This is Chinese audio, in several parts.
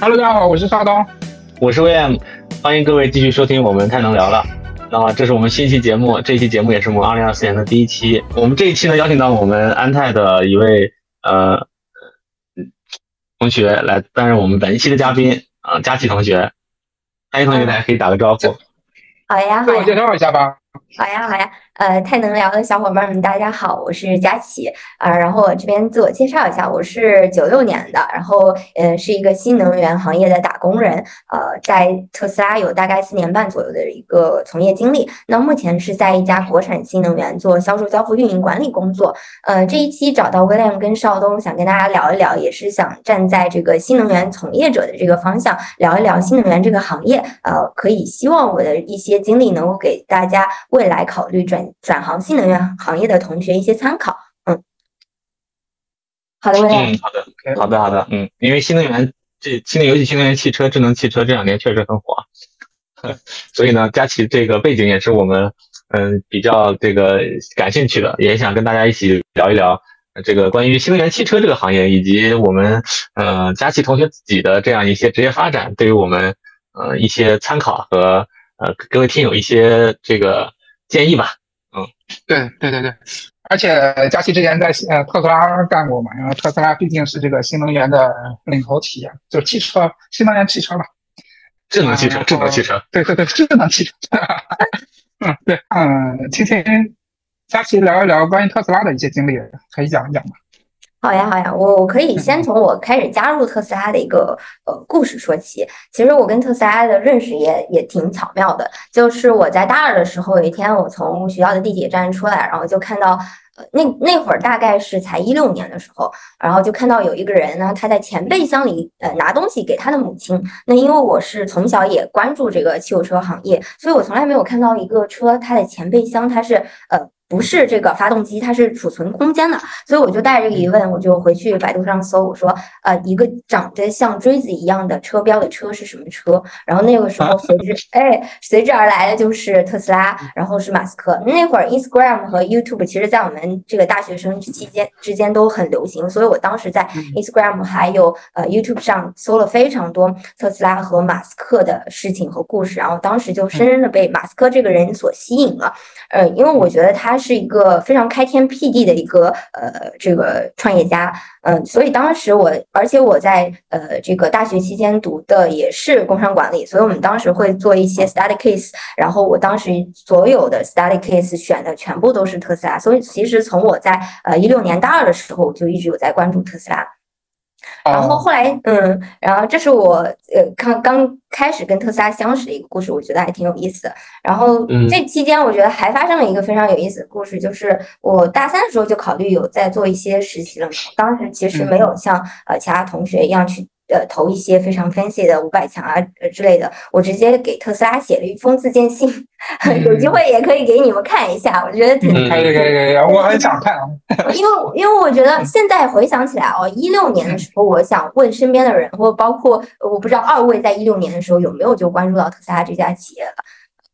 Hello，大家好，我是沙东，我是 VM，欢迎各位继续收听我们太能聊了。那么这是我们新期节目，这期节目也是我们二零二四年的第一期。我们这一期呢，邀请到我们安泰的一位呃同学来担任我们本期的嘉宾啊，佳琪同学。佳琪同学，大家可以打个招呼。好呀，自我介绍一下吧。好呀，好呀，呃，太能聊的小伙伴们，大家好，我是佳琪啊。然后我这边自我介绍一下，我是九六年的，然后呃，是一个新能源行业的打工人，呃，在特斯拉有大概四年半左右的一个从业经历。那目前是在一家国产新能源做销售、交付、运营管理工作。呃，这一期找到威廉跟邵东，想跟大家聊一聊，也是想站在这个新能源从业者的这个方向聊一聊新能源这个行业。呃，可以希望我的一些经历能够给大家。未来考虑转转行新能源行业的同学一些参考，嗯，好的，嗯，好的，好的，好的，嗯，因为新能源这新能尤其新能源汽车、智能汽车这两年确实很火，所以呢，佳琪这个背景也是我们嗯比较这个感兴趣的，也想跟大家一起聊一聊这个关于新能源汽车这个行业，以及我们呃佳琪同学自己的这样一些职业发展，对于我们呃一些参考和呃各位听友一些这个。建议吧，嗯，对对对对，而且佳琪之前在呃特斯拉干过嘛，因为特斯拉毕竟是这个新能源的领头企业，就汽车新能源汽车嘛，智能汽车，智能汽车，对对对，智能汽车，嗯对，嗯，今天佳琪聊一聊关于特斯拉的一些经历，可以讲一讲吗？好呀，好呀，我我可以先从我开始加入特斯拉的一个呃故事说起。其实我跟特斯拉的认识也也挺巧妙的，就是我在大二的时候，有一天我从学校的地铁站出来，然后就看到，呃，那那会儿大概是才一六年的时候，然后就看到有一个人呢，他在前备箱里呃拿东西给他的母亲。那因为我是从小也关注这个汽油车行业，所以我从来没有看到一个车它的前备箱它是呃。不是这个发动机，它是储存空间的，所以我就带着这个疑问，我就回去百度上搜，我说，呃，一个长得像锥子一样的车标的车是什么车？然后那个时候随之，哎，随之而来的就是特斯拉，然后是马斯克。那会儿 Instagram 和 YouTube 其实在我们这个大学生期间之间都很流行，所以我当时在 Instagram 还有呃 YouTube 上搜了非常多特斯拉和马斯克的事情和故事，然后当时就深深的被马斯克这个人所吸引了，呃，因为我觉得他。是一个非常开天辟地的一个呃这个创业家，嗯，所以当时我，而且我在呃这个大学期间读的也是工商管理，所以我们当时会做一些 study case，然后我当时所有的 study case 选的全部都是特斯拉，所以其实从我在呃一六年大二的时候，就一直有在关注特斯拉。然后后来，嗯，然后这是我呃刚刚开始跟特斯拉相识的一个故事，我觉得还挺有意思的。然后这期间，我觉得还发生了一个非常有意思的故事，就是我大三的时候就考虑有在做一些实习了，当时其实没有像呃其他同学一样去。呃，投一些非常 fancy 的五百强啊之类的，我直接给特斯拉写了一封自荐信，有机会也可以给你们看一下，我觉得挺可以可以可以，我很想看啊。因为因为我觉得现在回想起来哦，一六年的时候，我想问身边的人，或包括我不知道二位在一六年的时候有没有就关注到特斯拉这家企业了。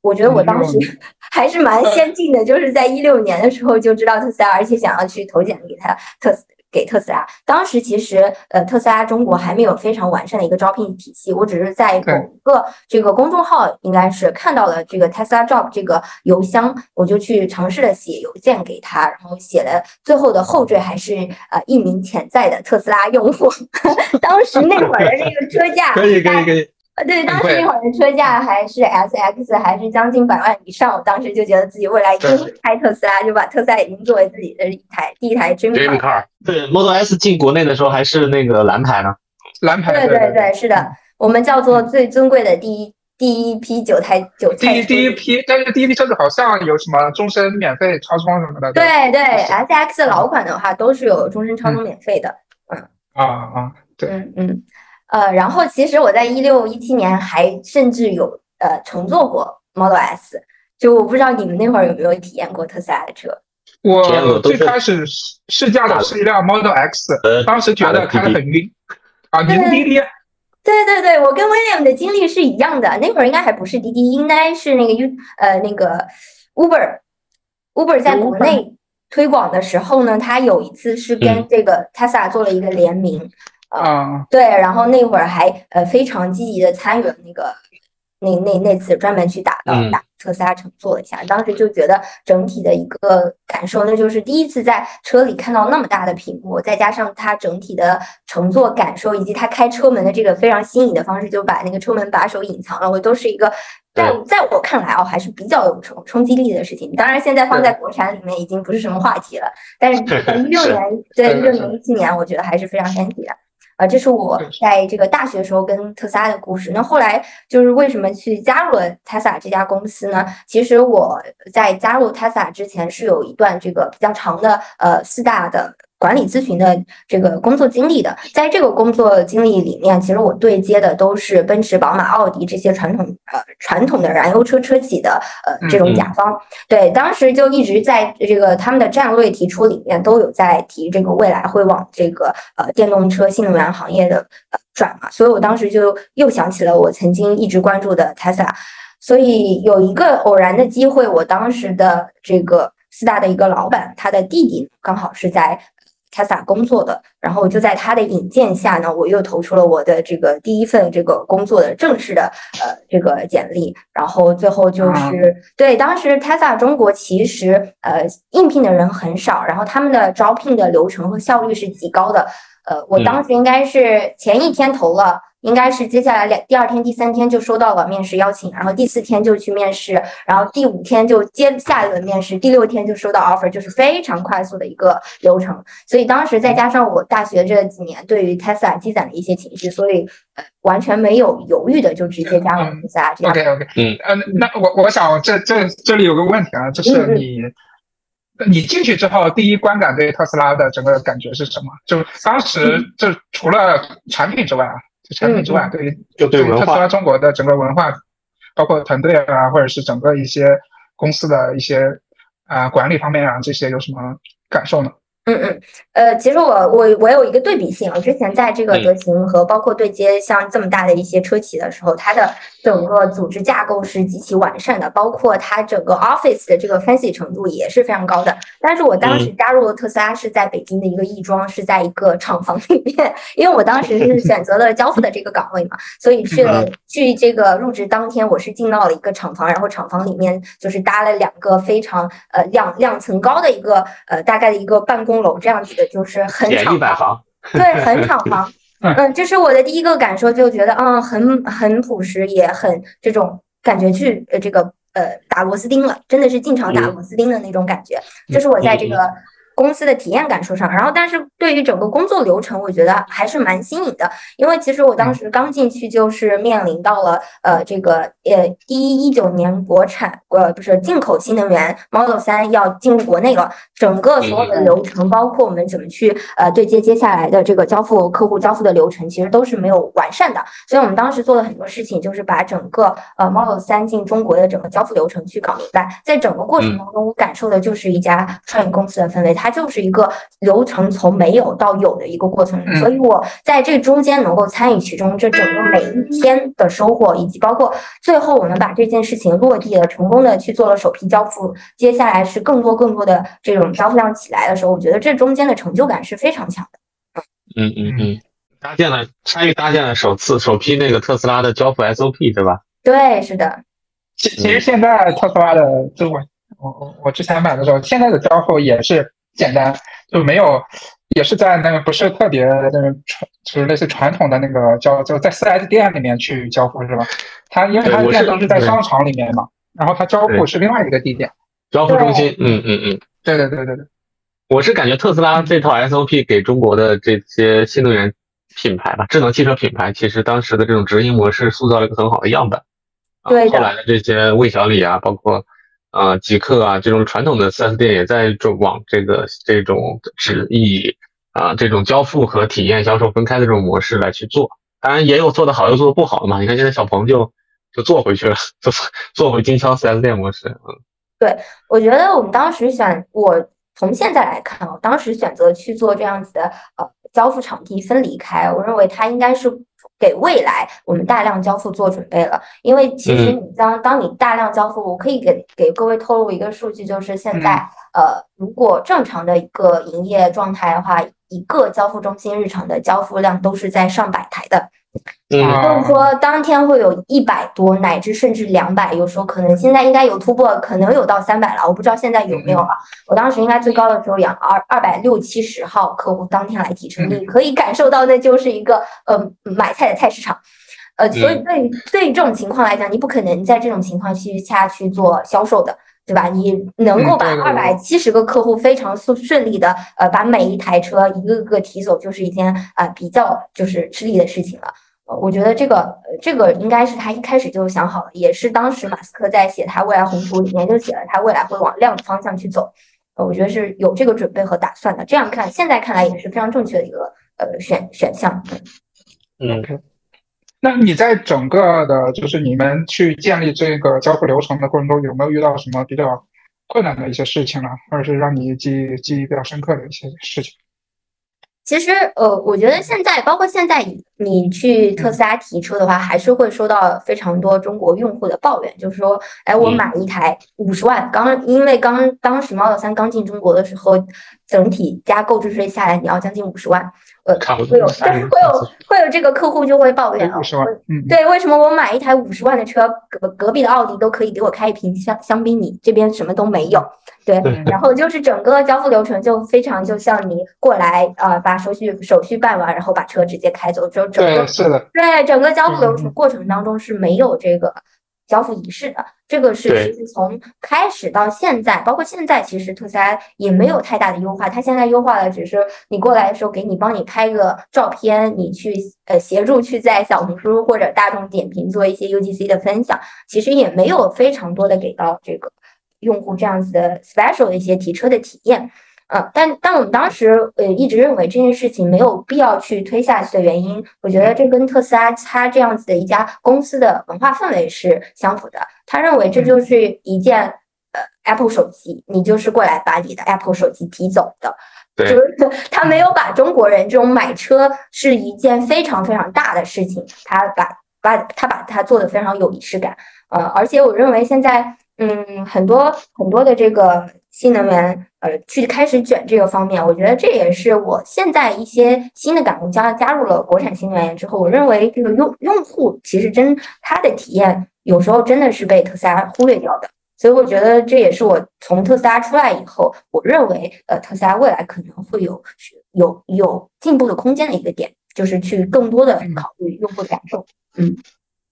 我觉得我当时 还是蛮先进的，就是在一六年的时候就知道特斯拉，而且想要去投简历给他特斯。给特斯拉，当时其实呃，特斯拉中国还没有非常完善的一个招聘体系，我只是在某个这个公众号，应该是看到了这个 Tesla Job 这个邮箱，我就去尝试的写邮件给他，然后写了最后的后缀还是呃一名潜在的特斯拉用户。当时那会儿的那个车价，可以可以可以。呃，对，当时那会儿的车价还是 S X，还是将近百万以上。我当时就觉得自己未来一定会开特斯拉，就把特斯拉已经作为自己的一台第一台 dream car。对，Model S 进国内的时候还是那个蓝牌呢。蓝牌。对对对，是的，我们叫做最尊贵的第一第一批九台九。第一第一批，但是第一批车子好像有什么终身免费超充什么的。对对，S X 老款的话都是有终身超充免费的。嗯。啊啊，对，嗯嗯。呃，然后其实我在一六一七年还甚至有呃乘坐过 Model S，就我不知道你们那会儿有没有体验过特斯拉的车。我最开始试驾的是一辆 Model X，当时觉得开的很晕。啊，您滴滴？对对对，我跟 William 的经历是一样的。那会儿应该还不是滴滴，应该是那个 U 呃那个 Uber。Uber 在国内推广的时候呢，它有一次是跟这个 Tesla 做了一个联名。啊，对，然后那会儿还呃非常积极的参与了那个那那那次专门去打的打特斯拉乘坐了一下，当时就觉得整体的一个感受，那就是第一次在车里看到那么大的屏幕，再加上它整体的乘坐感受以及它开车门的这个非常新颖的方式，就把那个车门把手隐藏了，我都是一个。在在我看来啊，还是比较有冲冲击力的事情。当然，现在放在国产里面已经不是什么话题了。但是 一六年，对一六年、一七年，我觉得还是非常 handy 的。啊，这是我在这个大学时候跟特斯拉的故事。那后来就是为什么去加入了 Tesla 这家公司呢？其实我在加入 Tesla 之前是有一段这个比较长的呃四大的。管理咨询的这个工作经历的，在这个工作经历里面，其实我对接的都是奔驰、宝马、奥迪这些传统呃传统的燃油车车企的呃这种甲方。对，当时就一直在这个他们的战略提出里面都有在提这个未来会往这个呃电动车、新能源行业的呃转嘛，所以我当时就又想起了我曾经一直关注的 Tesla，所以有一个偶然的机会，我当时的这个四大的一个老板，他的弟弟刚好是在。Tesla 工作的，然后就在他的引荐下呢，我又投出了我的这个第一份这个工作的正式的呃这个简历，然后最后就是对当时 Tesla 中国其实呃应聘的人很少，然后他们的招聘的流程和效率是极高的，呃，我当时应该是前一天投了。应该是接下来两第二天、第三天就收到了面试邀请，然后第四天就去面试，然后第五天就接下一轮面试，第六天就收到 offer，就是非常快速的一个流程。所以当时再加上我大学这几年对于 Tesla 积攒的一些情绪，所以呃完全没有犹豫的就直接加入 Tesla。OK OK，嗯呃，那我我想这这这里有个问题啊，就是你你进去之后第一观感对特斯拉的整个感觉是什么？就当时就除了产品之外啊。产品之外，对于就对特斯拉中国的整个文化，包括团队啊，或者是整个一些公司的一些啊管理方面啊，这些有什么感受呢？嗯嗯，呃，其实我我我有一个对比性，我之前在这个德勤和包括对接像这么大的一些车企的时候，它的整个组织架构是极其完善的，包括它整个 office 的这个 fancy 程度也是非常高的。但是我当时加入特斯拉是在北京的一个亦庄，是在一个厂房里面，因为我当时是选择了交付的这个岗位嘛，所以去了去这个入职当天，我是进到了一个厂房，然后厂房里面就是搭了两个非常呃两两层高的一个呃大概的一个办公。楼这样子的，就是很厂房，对，很厂房。嗯，这是我的第一个感受，就觉得嗯，很很朴实，也很这种感觉去呃这个呃打螺丝钉了，真的是进厂打螺丝钉的那种感觉。这是我在这个。公司的体验感受上，然后但是对于整个工作流程，我觉得还是蛮新颖的。因为其实我当时刚进去就是面临到了呃这个呃一一九年国产呃不是进口新能源 Model 三要进入国内了，整个所有的流程，包括我们怎么去呃对接接下来的这个交付客户交付的流程，其实都是没有完善的。所以我们当时做了很多事情，就是把整个呃 Model 三进中国的整个交付流程去搞明白。在整个过程当中，我感受的就是一家创业公司的氛围。它它就是一个流程从没有到有的一个过程，所以我在这中间能够参与其中，这整个每一天的收获，以及包括最后我们把这件事情落地了，成功的去做了首批交付，接下来是更多更多的这种交付量起来的时候，我觉得这中间的成就感是非常强的。嗯嗯嗯，搭建了参与搭建了首次首批那个特斯拉的交付 SOP，对吧？对，是的。其其实现在特斯拉的，就我我我我之前买的时候，现在的交付也是。简单就没有，也是在那个不是特别那个传，就是类似传统的那个交，就在四 S 店里面去交付是吧？他因为他店都是在商场里面嘛，然后他交付是另外一个地点，交付中心。嗯嗯嗯，对对对对对。我是感觉特斯拉这套 SOP 给中国的这些新能源品牌吧，智能汽车品牌，其实当时的这种直营模式塑造了一个很好的样本。对后来的这些魏小李啊，包括。啊，极客啊，这种传统的 4S 店也在就往这个这种只以啊这种交付和体验销售分开的这种模式来去做。当然也有做的好，又做的不好的嘛。你看现在小鹏就就做回去了，做做回经销 4S 店模式。嗯，对，我觉得我们当时选，我从现在来看啊，当时选择去做这样子的呃交付场地分离开，我认为它应该是。给未来我们大量交付做准备了，因为其实你当当你大量交付，我可以给给各位透露一个数据，就是现在呃，如果正常的一个营业状态的话，一个交付中心日常的交付量都是在上百台的。嗯，就是说，当天会有一百多，乃至甚至两百，有时候可能现在应该有突破，可能有到三百了，我不知道现在有没有了。我当时应该最高的时候养二二百六七十号客户当天来提车，你可以感受到那就是一个呃买菜的菜市场，呃，所以对于对于这种情况来讲，你不可能在这种情况去下去做销售的。对吧？你能够把二百七十个客户非常顺顺利的呃把每一台车一个个提走，就是一件啊比较就是吃力的事情了。呃，我觉得这个这个应该是他一开始就想好了，也是当时马斯克在写他未来宏图里面就写了他未来会往量的方向去走。呃，我觉得是有这个准备和打算的。这样看，现在看来也是非常正确的一个呃选选项。嗯。那你在整个的，就是你们去建立这个交付流程的过程中，有没有遇到什么比较困难的一些事情呢？或者是让你记忆记忆比较深刻的一些事情？其实，呃，我觉得现在，包括现在，你去特斯拉提车的话，还是会收到非常多中国用户的抱怨，就是说，哎，我买一台五十万，刚因为刚当时 Model 三刚进中国的时候，整体加购置税下来，你要将近五十万。呃，会有，但是会有会有这个客户就会抱怨啊，对，为什么我买一台五十万的车，隔隔壁的奥迪都可以给我开一瓶香香槟，你这边什么都没有？对，然后就是整个交付流程就非常就像你过来啊，把手续手续办完，然后把车直接开走，就整个是的，对，整个交付流程过程当中是没有这个。交付仪式的这个是其实从开始到现在，包括现在，其实特斯拉也没有太大的优化。它现在优化的只是你过来的时候给你帮你拍个照片，你去呃协助去在小红书或者大众点评做一些 UGC 的分享，其实也没有非常多的给到这个用户这样子的 special 的一些提车的体验。呃，但但我们当时呃一直认为这件事情没有必要去推下去的原因，我觉得这跟特斯拉它这样子的一家公司的文化氛围是相符的。他认为这就是一件呃 Apple 手机，你就是过来把你的 Apple 手机提走的，就是他没有把中国人这种买车是一件非常非常大的事情，他把把他把它做的非常有仪式感。呃，而且我认为现在嗯很多很多的这个。新能源，呃，去开始卷这个方面，我觉得这也是我现在一些新的感悟。加加入了国产新能源之后，我认为这个用用户其实真他的体验有时候真的是被特斯拉忽略掉的。所以我觉得这也是我从特斯拉出来以后，我认为呃特斯拉未来可能会有有有进步的空间的一个点，就是去更多的考虑用户的感受。嗯，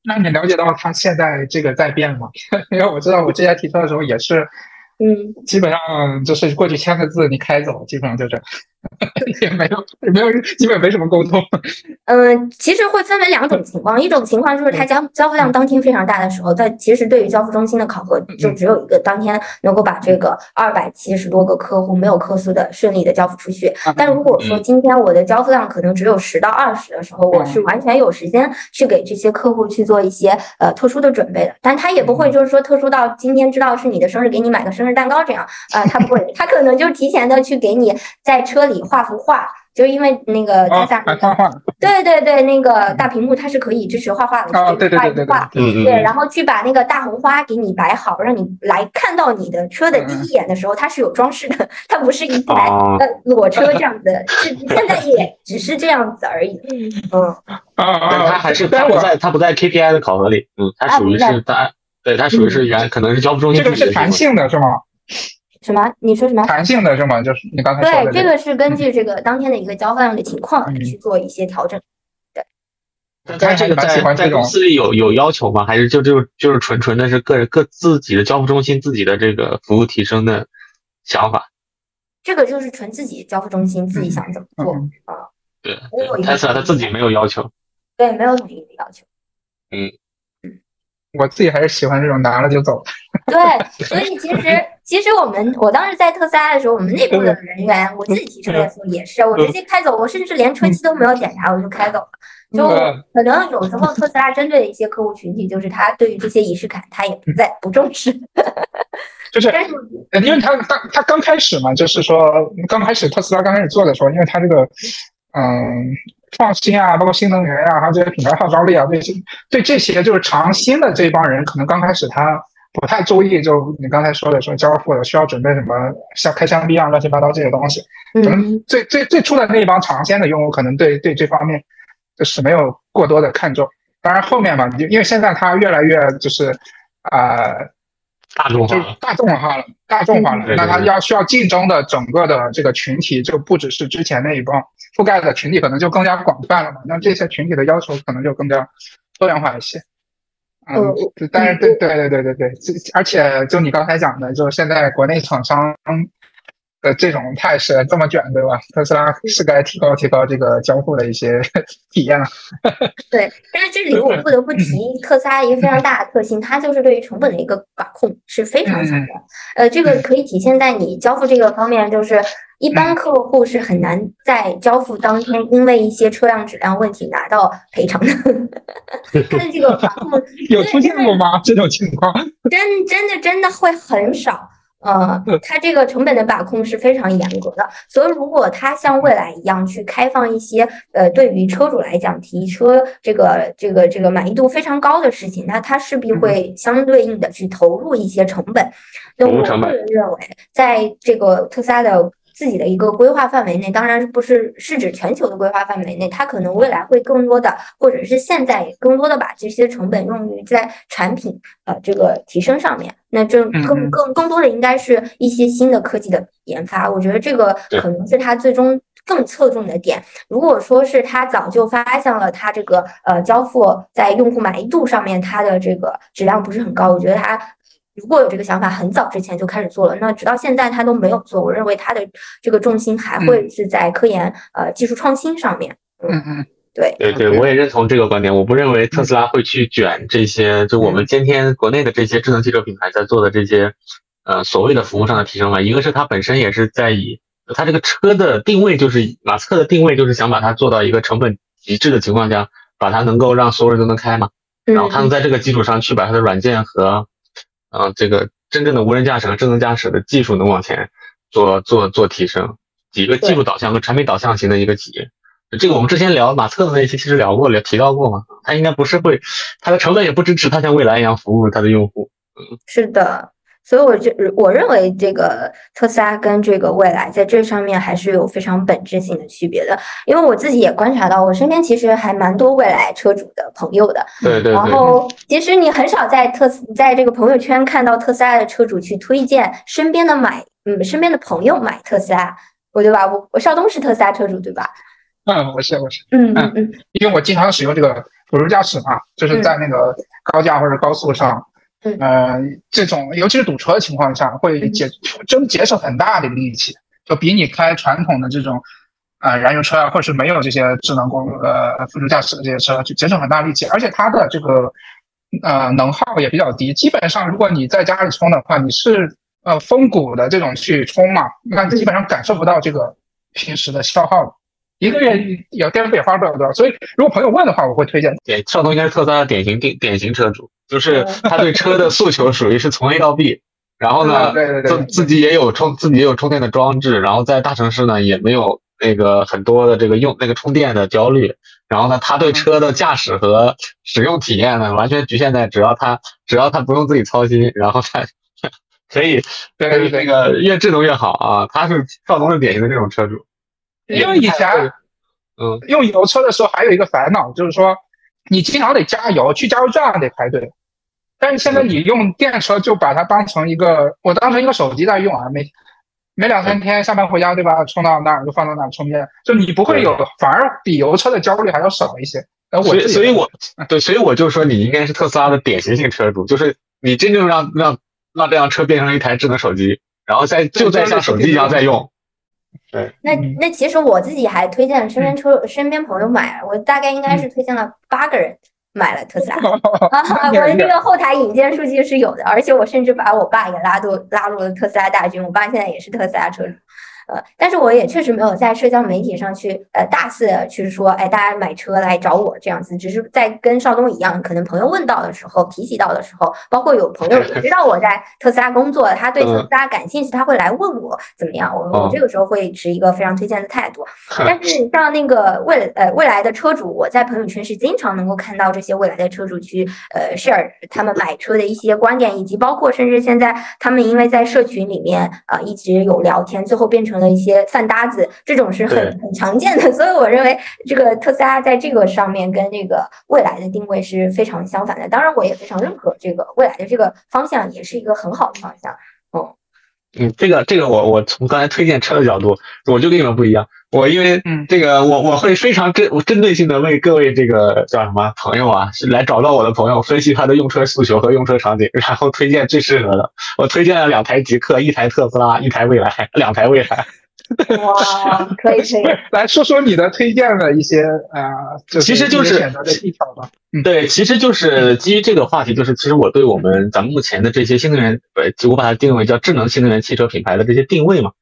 那你了解到他现在这个在变吗？因为我知道我之前提车的时候也是。嗯，基本上就是过去签个字，你开走，基本上就这。也没有，也没有，基本没什么沟通。嗯，其实会分为两种情况，一种情况就是他交交付量当天非常大的时候，在其实对于交付中心的考核就只有一个当天能够把这个二百七十多个客户没有客诉的顺利的交付出去。但如果说今天我的交付量可能只有十到二十的时候，我是完全有时间去给这些客户去做一些呃特殊的准备的。但他也不会就是说特殊到今天知道是你的生日，给你买个生日蛋糕这样呃，他不会，他可能就提前的去给你在车里。画幅画，就是因为那个他在画画，对对对，那个大屏幕它是可以支持画画的，哦对对对对对，对，然后去把那个大红花给你摆好，让你来看到你的车的第一眼的时候，它是有装饰的，它不是一台呃裸车这样子，是现在也 只是这样子而已，嗯。啊啊，它还是它不在它不在 KPI 的考核里，嗯，它属于是在对它属于是原可能是交付中心这个是弹性的是吗？什么？你说什么？弹性的是吗？就是你刚才说的。对，这个是根据这个当天的一个交付量的情况去做一些调整。对。他这个在在公司里有有要求吗？还是就就就是纯纯的是个人各自己的交付中心自己的这个服务提升的想法？这个就是纯自己交付中心自己想怎么做啊？对，他他自己没有要求。对，没有统一的要求。嗯。我自己还是喜欢这种拿了就走。对，所以其实其实我们我当时在特斯拉的时候，我们内部的人员，我自己提车的时候也是，我直接开走，我甚至连车漆都没有检查，我就开走了。就可能有时候特斯拉针对的一些客户群体，就是他对于这些仪式感，他也不在不重视。就是，因为他刚他刚开始嘛，就是说刚开始特斯拉刚开始做的时候，因为他这个嗯。创新啊，包括新能源啊，还有这些品牌号召力啊，这些对这些就是尝新的这帮人，可能刚开始他不太注意，就你刚才说的说交付的需要准备什么像开箱币啊乱七八糟这些东西，可能最最最初的那一帮尝鲜的用户可能对对这方面就是没有过多的看重。当然后面嘛，就因为现在它越来越就是啊。大众化，大众化了，大众化了。那它要需要竞争的整个的这个群体，就不只是之前那一帮覆盖的群体，可能就更加广泛了嘛。那这些群体的要求可能就更加多元化一些。嗯，但是对对对对对对，而且就你刚才讲的，就是现在国内厂商。的这种态势这么卷，对吧？特斯拉是该提高提高这个交互的一些 体验了。对，但是这里我不得不提特斯拉一个非常大的特性，它就是对于成本的一个把控是非常强的。呃，这个可以体现在你交付这个方面，就是一般客户是很难在交付当天因为一些车辆质量问题拿到赔偿的。他的这个把控 有出现过吗？这种情况？真真的真的会很少。呃，它这个成本的把控是非常严格的，所以如果它像未来一样去开放一些，呃，对于车主来讲提车这个这个这个满意度非常高的事情，那它势必会相对应的去投入一些成本。那我个人认为，在这个特斯拉的。自己的一个规划范围内，当然不是是指全球的规划范围内，它可能未来会更多的，或者是现在也更多的把这些成本用于在产品呃这个提升上面。那这更更更多的应该是一些新的科技的研发。我觉得这个可能是它最终更侧重的点。如果说是它早就发现了它这个呃交付在用户满意度上面它的这个质量不是很高，我觉得它。如果有这个想法，很早之前就开始做了，那直到现在他都没有做。我认为他的这个重心还会是在科研、呃技术创新上面。嗯嗯，对对对，我也认同这个观点。我不认为特斯拉会去卷这些，就我们今天国内的这些智能汽车品牌在做的这些，呃所谓的服务上的提升吧。一个是它本身也是在以它这个车的定位，就是马斯克的定位，就是想把它做到一个成本极致的情况下，把它能够让所有人都能开嘛。然后他能在这个基础上去把它的软件和啊，这个真正的无人驾驶和智能驾驶的技术能往前做做做提升，几个技术导向和产品导向型的一个企业，这个我们之前聊马斯克的那期其实聊过聊提到过嘛，他应该不是会，他的成本也不支持他像未来一样服务他的用户，嗯，是的。所以我就我认为这个特斯拉跟这个蔚来在这上面还是有非常本质性的区别的，因为我自己也观察到，我身边其实还蛮多蔚来车主的朋友的。对对。然后其实你很少在特斯在这个朋友圈看到特斯拉的车主去推荐身边的买嗯身边的朋友买特斯拉，我对吧？我我少东是特斯拉车主对吧？嗯，我是我是。嗯嗯嗯。因为我经常使用这个辅助驾驶嘛，就是在那个高架或者高速上。呃，这种尤其是堵车的情况下，会节真节省很大的力气，就比你开传统的这种啊燃油车啊，或者是没有这些智能功呃辅助驾驶的这些车，就节省很大力气，而且它的这个呃能耗也比较低。基本上，如果你在家里充的话，你是呃风谷的这种去充嘛，那基本上感受不到这个平时的消耗。一个月也电费也花不了多少，所以如果朋友问的话，我会推荐。对，少东应该是特斯拉的典型典典型车主。就是他对车的诉求属于是从 A 到 B，然后呢，自自己也有充自己也有充电的装置，然后在大城市呢也没有那个很多的这个用那个充电的焦虑，然后呢，他对车的驾驶和使用体验呢完全局限在只要他只要他不用自己操心，然后他 可以可以那个越智能越好啊，他是少东是典型的这种车主，因为以前嗯。用油车的时候还有一个烦恼就是说。你经常得加油，去加油站得排队，但是现在你用电车就把它当成一个，我当成一个手机在用啊，每每两三天下班回家对吧，充到那儿就放到那儿充电，就你不会有，反而比油车的焦虑还要少一些。所以，所以我对，所以我就说你应该是特斯拉的典型性车主，就是你真正让让让这辆车变成一台智能手机，然后再就在像手机一样在用。对，那那其实我自己还推荐了身边车身边朋友买，我大概应该是推荐了八个人买了特斯拉。我的这个后台引荐数据是有的，而且我甚至把我爸也拉入拉入了特斯拉大军，我爸现在也是特斯拉车主。呃，但是我也确实没有在社交媒体上去呃大肆去说，哎，大家买车来找我这样子，只是在跟邵东一样，可能朋友问到的时候提及到的时候，包括有朋友也知道我在特斯拉工作，他对特斯拉感兴趣，他会来问我怎么样，我我这个时候会持一个非常推荐的态度。但是像那个未呃未来的车主，我在朋友圈是经常能够看到这些未来的车主去呃 share 他们买车的一些观点，以及包括甚至现在他们因为在社群里面啊一直有聊天，最后变成了一些饭搭子，这种是很很常见的。所以我认为这个特斯拉在这个上面跟这个未来的定位是非常相反的。当然，我也非常认可这个未来的这个方向，也是一个很好的方向。嗯。嗯，这个这个我我从刚才推荐车的角度，我就跟你们不一样。我因为嗯，这个我我会非常针我针对性的为各位这个叫什么朋友啊，是来找到我的朋友，分析他的用车诉求和用车场景，然后推荐最适合的。我推荐了两台极客，一台特斯拉，一台蔚来，两台蔚来。哇，可以可以，来说说你的推荐的一些啊，其实就是选择的技巧吧。对，其实就是基于这个话题，就是其实我对我们咱们目前的这些新能源，呃，我把它定位叫智能新能源汽车品牌的这些定位嘛。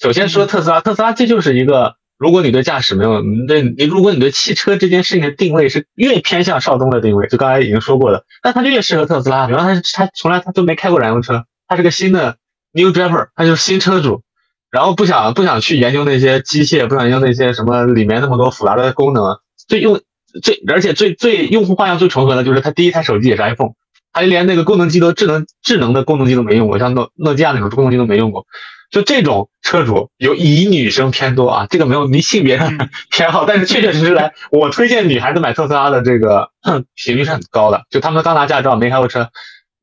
首先说特斯拉，特斯拉这就是一个，如果你对驾驶没有，你对你如果你对汽车这件事情的定位是越偏向邵东的定位，就刚才已经说过的，那它就越适合特斯拉。比方他他从来他都没开过燃油车，他是个新的 new driver，他就是新车主。然后不想不想去研究那些机械，不想研究那些什么里面那么多复杂的功能。最用最而且最最用户画像最重合的就是他第一台手机也是 iPhone，他连那个功能机都智能智能的功能机都没用过，像诺诺基亚那种功能机都没用过。就这种车主有以女生偏多啊，这个没有你性别上偏好，但是确确实实来我推荐女孩子买特斯拉的这个 频率是很高的。就他们刚拿驾照没开过车，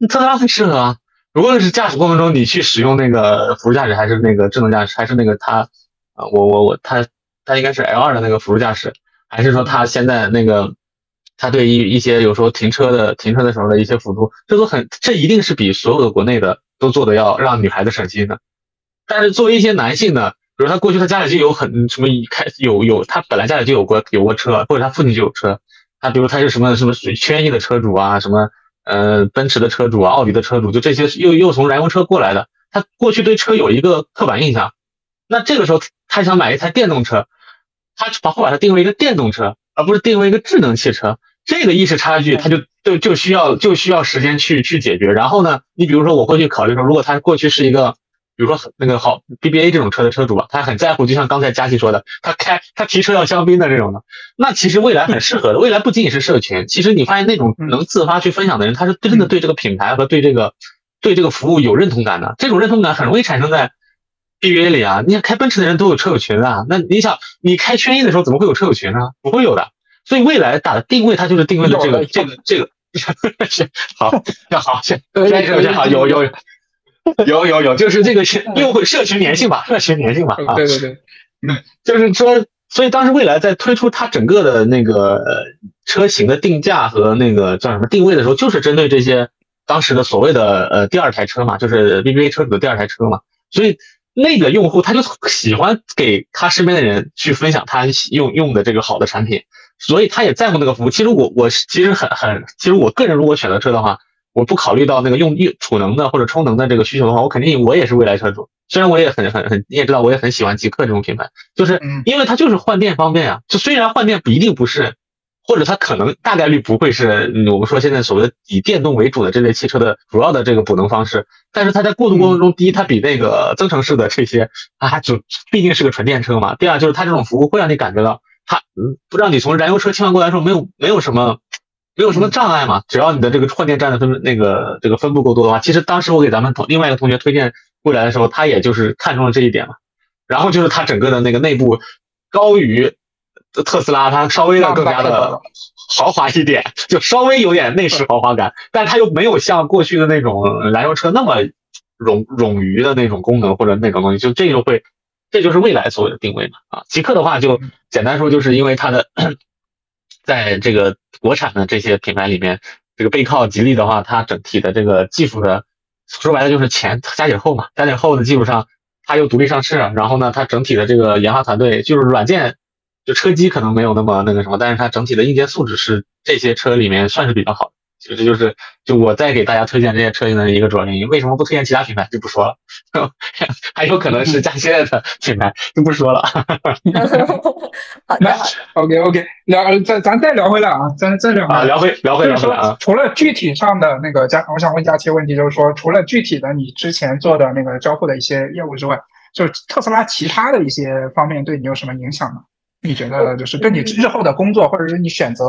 特斯拉很适合啊。无论是驾驶过程中，你去使用那个辅助驾驶，还是那个智能驾驶，还是那个它，啊，我我我，它它应该是 L 二的那个辅助驾驶，还是说它现在那个，它对一一些有时候停车的停车的时候的一些辅助，这都很，这一定是比所有的国内的都做的要让女孩子省心的。但是作为一些男性呢，比如他过去他家里就有很什么开有有，他本来家里就有过有过车，或者他父亲就有车，他比如他是什么什么圈一的车主啊，什么。呃，奔驰的车主啊，奥迪的车主，就这些又又从燃油车过来的，他过去对车有一个刻板印象，那这个时候他想买一台电动车，他把会把它定为一个电动车，而不是定为一个智能汽车，这个意识差距他就就就需要就需要时间去去解决。然后呢，你比如说我会去考虑说，如果他过去是一个。比如说那个好 BBA 这种车的车主吧，他很在乎，就像刚才佳琪说的，他开他提车要香槟的这种的，那其实未来很适合的。未来不仅仅是社群，其实你发现那种能自发去分享的人，他是真的对这个品牌和对这个对这个服务有认同感的。这种认同感很容易产生在 BBA 里啊。你看开奔驰的人都有车友群啊，那你想你开轩逸的时候怎么会有车友群呢？不会有的。所以未来打的定位，它就是定位的这个这个这个。好，那好，先先先好，有有。有有有，就是这个是用户社群粘性吧，社群粘性吧。啊，对对对，嗯，就是说，所以当时蔚来在推出它整个的那个车型的定价和那个叫什么定位的时候，就是针对这些当时的所谓的呃第二台车嘛，就是 BBA 车主的第二台车嘛。所以那个用户他就喜欢给他身边的人去分享他用用的这个好的产品，所以他也在乎那个服务。其实我我其实很很，其实我个人如果选择车的话。我不考虑到那个用用储能的或者充能的这个需求的话，我肯定我也是未来车主。虽然我也很很很，你也知道我也很喜欢极客这种品牌，就是因为它就是换电方便啊。就虽然换电不一定不是，或者它可能大概率不会是我们说现在所谓的以电动为主的这类汽车的主要的这个补能方式，但是它在过渡过程中，第一它比那个增程式的这些啊，就毕竟是个纯电车嘛。第二就是它这种服务会让你感觉到它嗯，不让你从燃油车切换过来的时候没有没有什么。没有什么障碍嘛，只要你的这个换电站的分那个这个分布够多的话，其实当时我给咱们同另外一个同学推荐未来的时候，他也就是看中了这一点嘛。然后就是它整个的那个内部高于特斯拉，它稍微的更加的豪华一点，就稍微有点内饰豪华感，但它又没有像过去的那种燃油车那么冗冗余的那种功能或者那种东西，就这就会这就是未来所谓的定位嘛啊。极客的话就简单说，就是因为它的。在这个国产的这些品牌里面，这个背靠吉利的话，它整体的这个技术的，说白了就是前加点后嘛，加点后的基础上，它又独立上市，然后呢，它整体的这个研发团队就是软件，就车机可能没有那么那个什么，但是它整体的硬件素质是这些车里面算是比较好的。就这就是就我再给大家推荐这些车型的一个主要原因。为什么不推荐其他品牌就不说了，还有可能是加新的品牌就不说了。好的，OK OK，聊咱咱再聊回来啊，咱再聊啊，聊回聊回聊回啊。除了具体上的那个佳，我想问佳琪问题，就是说除了具体的你之前做的那个交互的一些业务之外，就是特斯拉其他的一些方面对你有什么影响吗？你觉得就是对你日后的工作，或者是你选择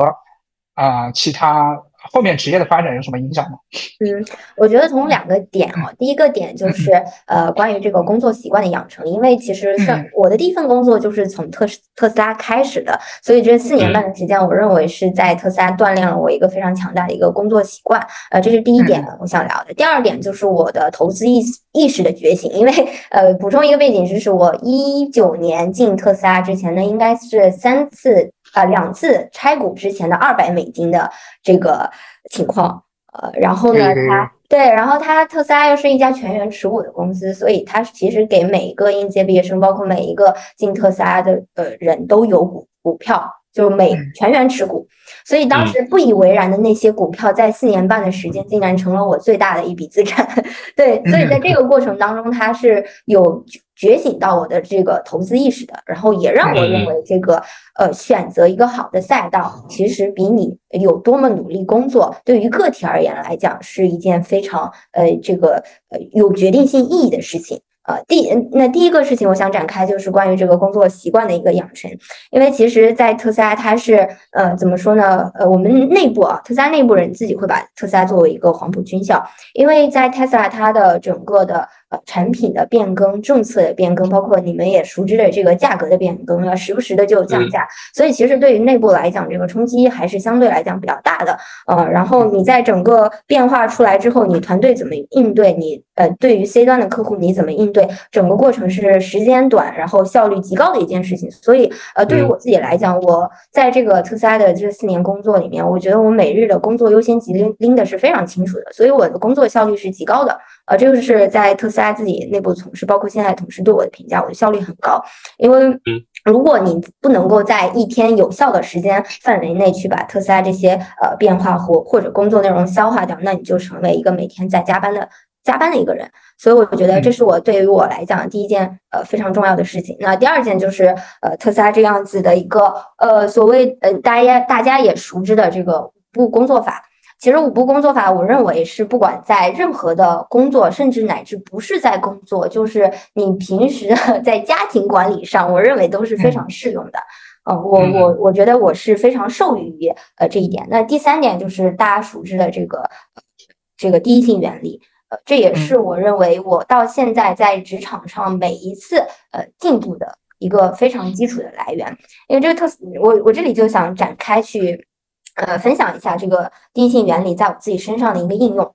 啊其他？后面职业的发展有什么影响吗？嗯，我觉得从两个点啊，第一个点就是呃，关于这个工作习惯的养成，因为其实像我的第一份工作就是从特斯特斯拉开始的，所以这四年半的时间，我认为是在特斯拉锻炼了我一个非常强大的一个工作习惯。呃，这是第一点我想聊的。第二点就是我的投资意意识的觉醒，因为呃，补充一个背景知识，我一九年进特斯拉之前呢，应该是三次。啊，两次拆股之前的二百美金的这个情况，呃，然后呢，它对，然后它特斯拉又是一家全员持股的公司，所以它其实给每一个应届毕业生，包括每一个进特斯拉的呃人都有股股票，就每全员持股，所以当时不以为然的那些股票，在四年半的时间，竟然成了我最大的一笔资产。对，所以在这个过程当中，它是有。觉醒到我的这个投资意识的，然后也让我认为这个呃选择一个好的赛道，其实比你有多么努力工作，对于个体而言来讲，是一件非常呃这个呃有决定性意义的事情。呃，第那第一个事情，我想展开就是关于这个工作习惯的一个养成，因为其实，在特斯拉，它是呃怎么说呢？呃，我们内部啊，特斯拉内部人自己会把特斯拉作为一个黄埔军校，因为在特斯拉它的整个的呃产品的变更、政策的变更，包括你们也熟知的这个价格的变更，要时不时的就降价，所以其实对于内部来讲，这个冲击还是相对来讲比较大的。呃，然后你在整个变化出来之后，你团队怎么应对？你呃，对于 C 端的客户你怎么应对？对整个过程是时间短，然后效率极高的一件事情。所以，呃，对于我自己来讲，我在这个特斯拉的这四年工作里面，我觉得我每日的工作优先级拎拎的是非常清楚的，所以我的工作效率是极高的。呃，这个是在特斯拉自己内部同事，包括现在同事对我的评价，我的效率很高。因为如果你不能够在一天有效的时间范围内去把特斯拉这些呃变化或或者工作内容消化掉，那你就成为一个每天在加班的。加班的一个人，所以我觉得这是我对于我来讲第一件呃非常重要的事情。那第二件就是呃特斯拉这样子的一个呃所谓呃大家大家也熟知的这个五步工作法。其实五步工作法，我认为是不管在任何的工作，甚至乃至不是在工作，就是你平时 在家庭管理上，我认为都是非常适用的。嗯，我我我觉得我是非常受益于呃这一点。那第三点就是大家熟知的这个这个第一性原理。呃，这也是我认为我到现在在职场上每一次呃进步的一个非常基础的来源。因为这个特斯，我我这里就想展开去呃分享一下这个第一性原理在我自己身上的一个应用。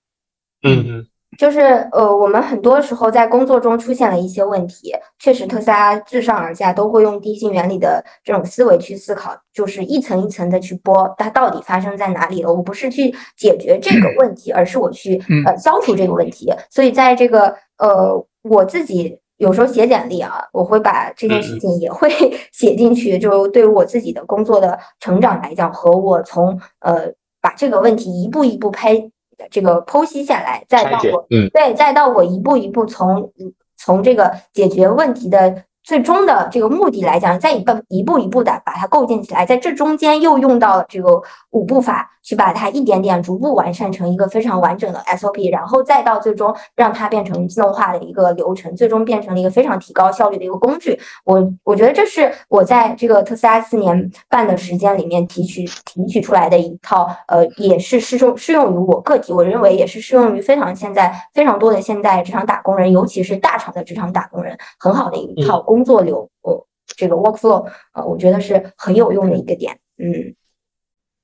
嗯嗯。就是呃，我们很多时候在工作中出现了一些问题，确实特斯拉自上而下都会用第一性原理的这种思维去思考，就是一层一层的去剥，它到底发生在哪里了？我不是去解决这个问题，而是我去呃消除这个问题。所以在这个呃，我自己有时候写简历啊，我会把这件事情也会 写进去，就对于我自己的工作的成长来讲，和我从呃把这个问题一步一步拍。这个剖析下来，再到我，对，再到我一步一步从从这个解决问题的。最终的这个目的来讲，再一步一步一步的把它构建起来，在这中间又用到了这个五步法，去把它一点点逐步完善成一个非常完整的 SOP，然后再到最终让它变成自动化的一个流程，最终变成了一个非常提高效率的一个工具。我我觉得这是我在这个特斯拉四年半的时间里面提取提取出来的一套，呃，也是适用适用于我个体，我认为也是适用于非常现在非常多的现在职场打工人，尤其是大厂的职场打工人，很好的一套。工作流，呃，这个 workflow，呃，我觉得是很有用的一个点，嗯。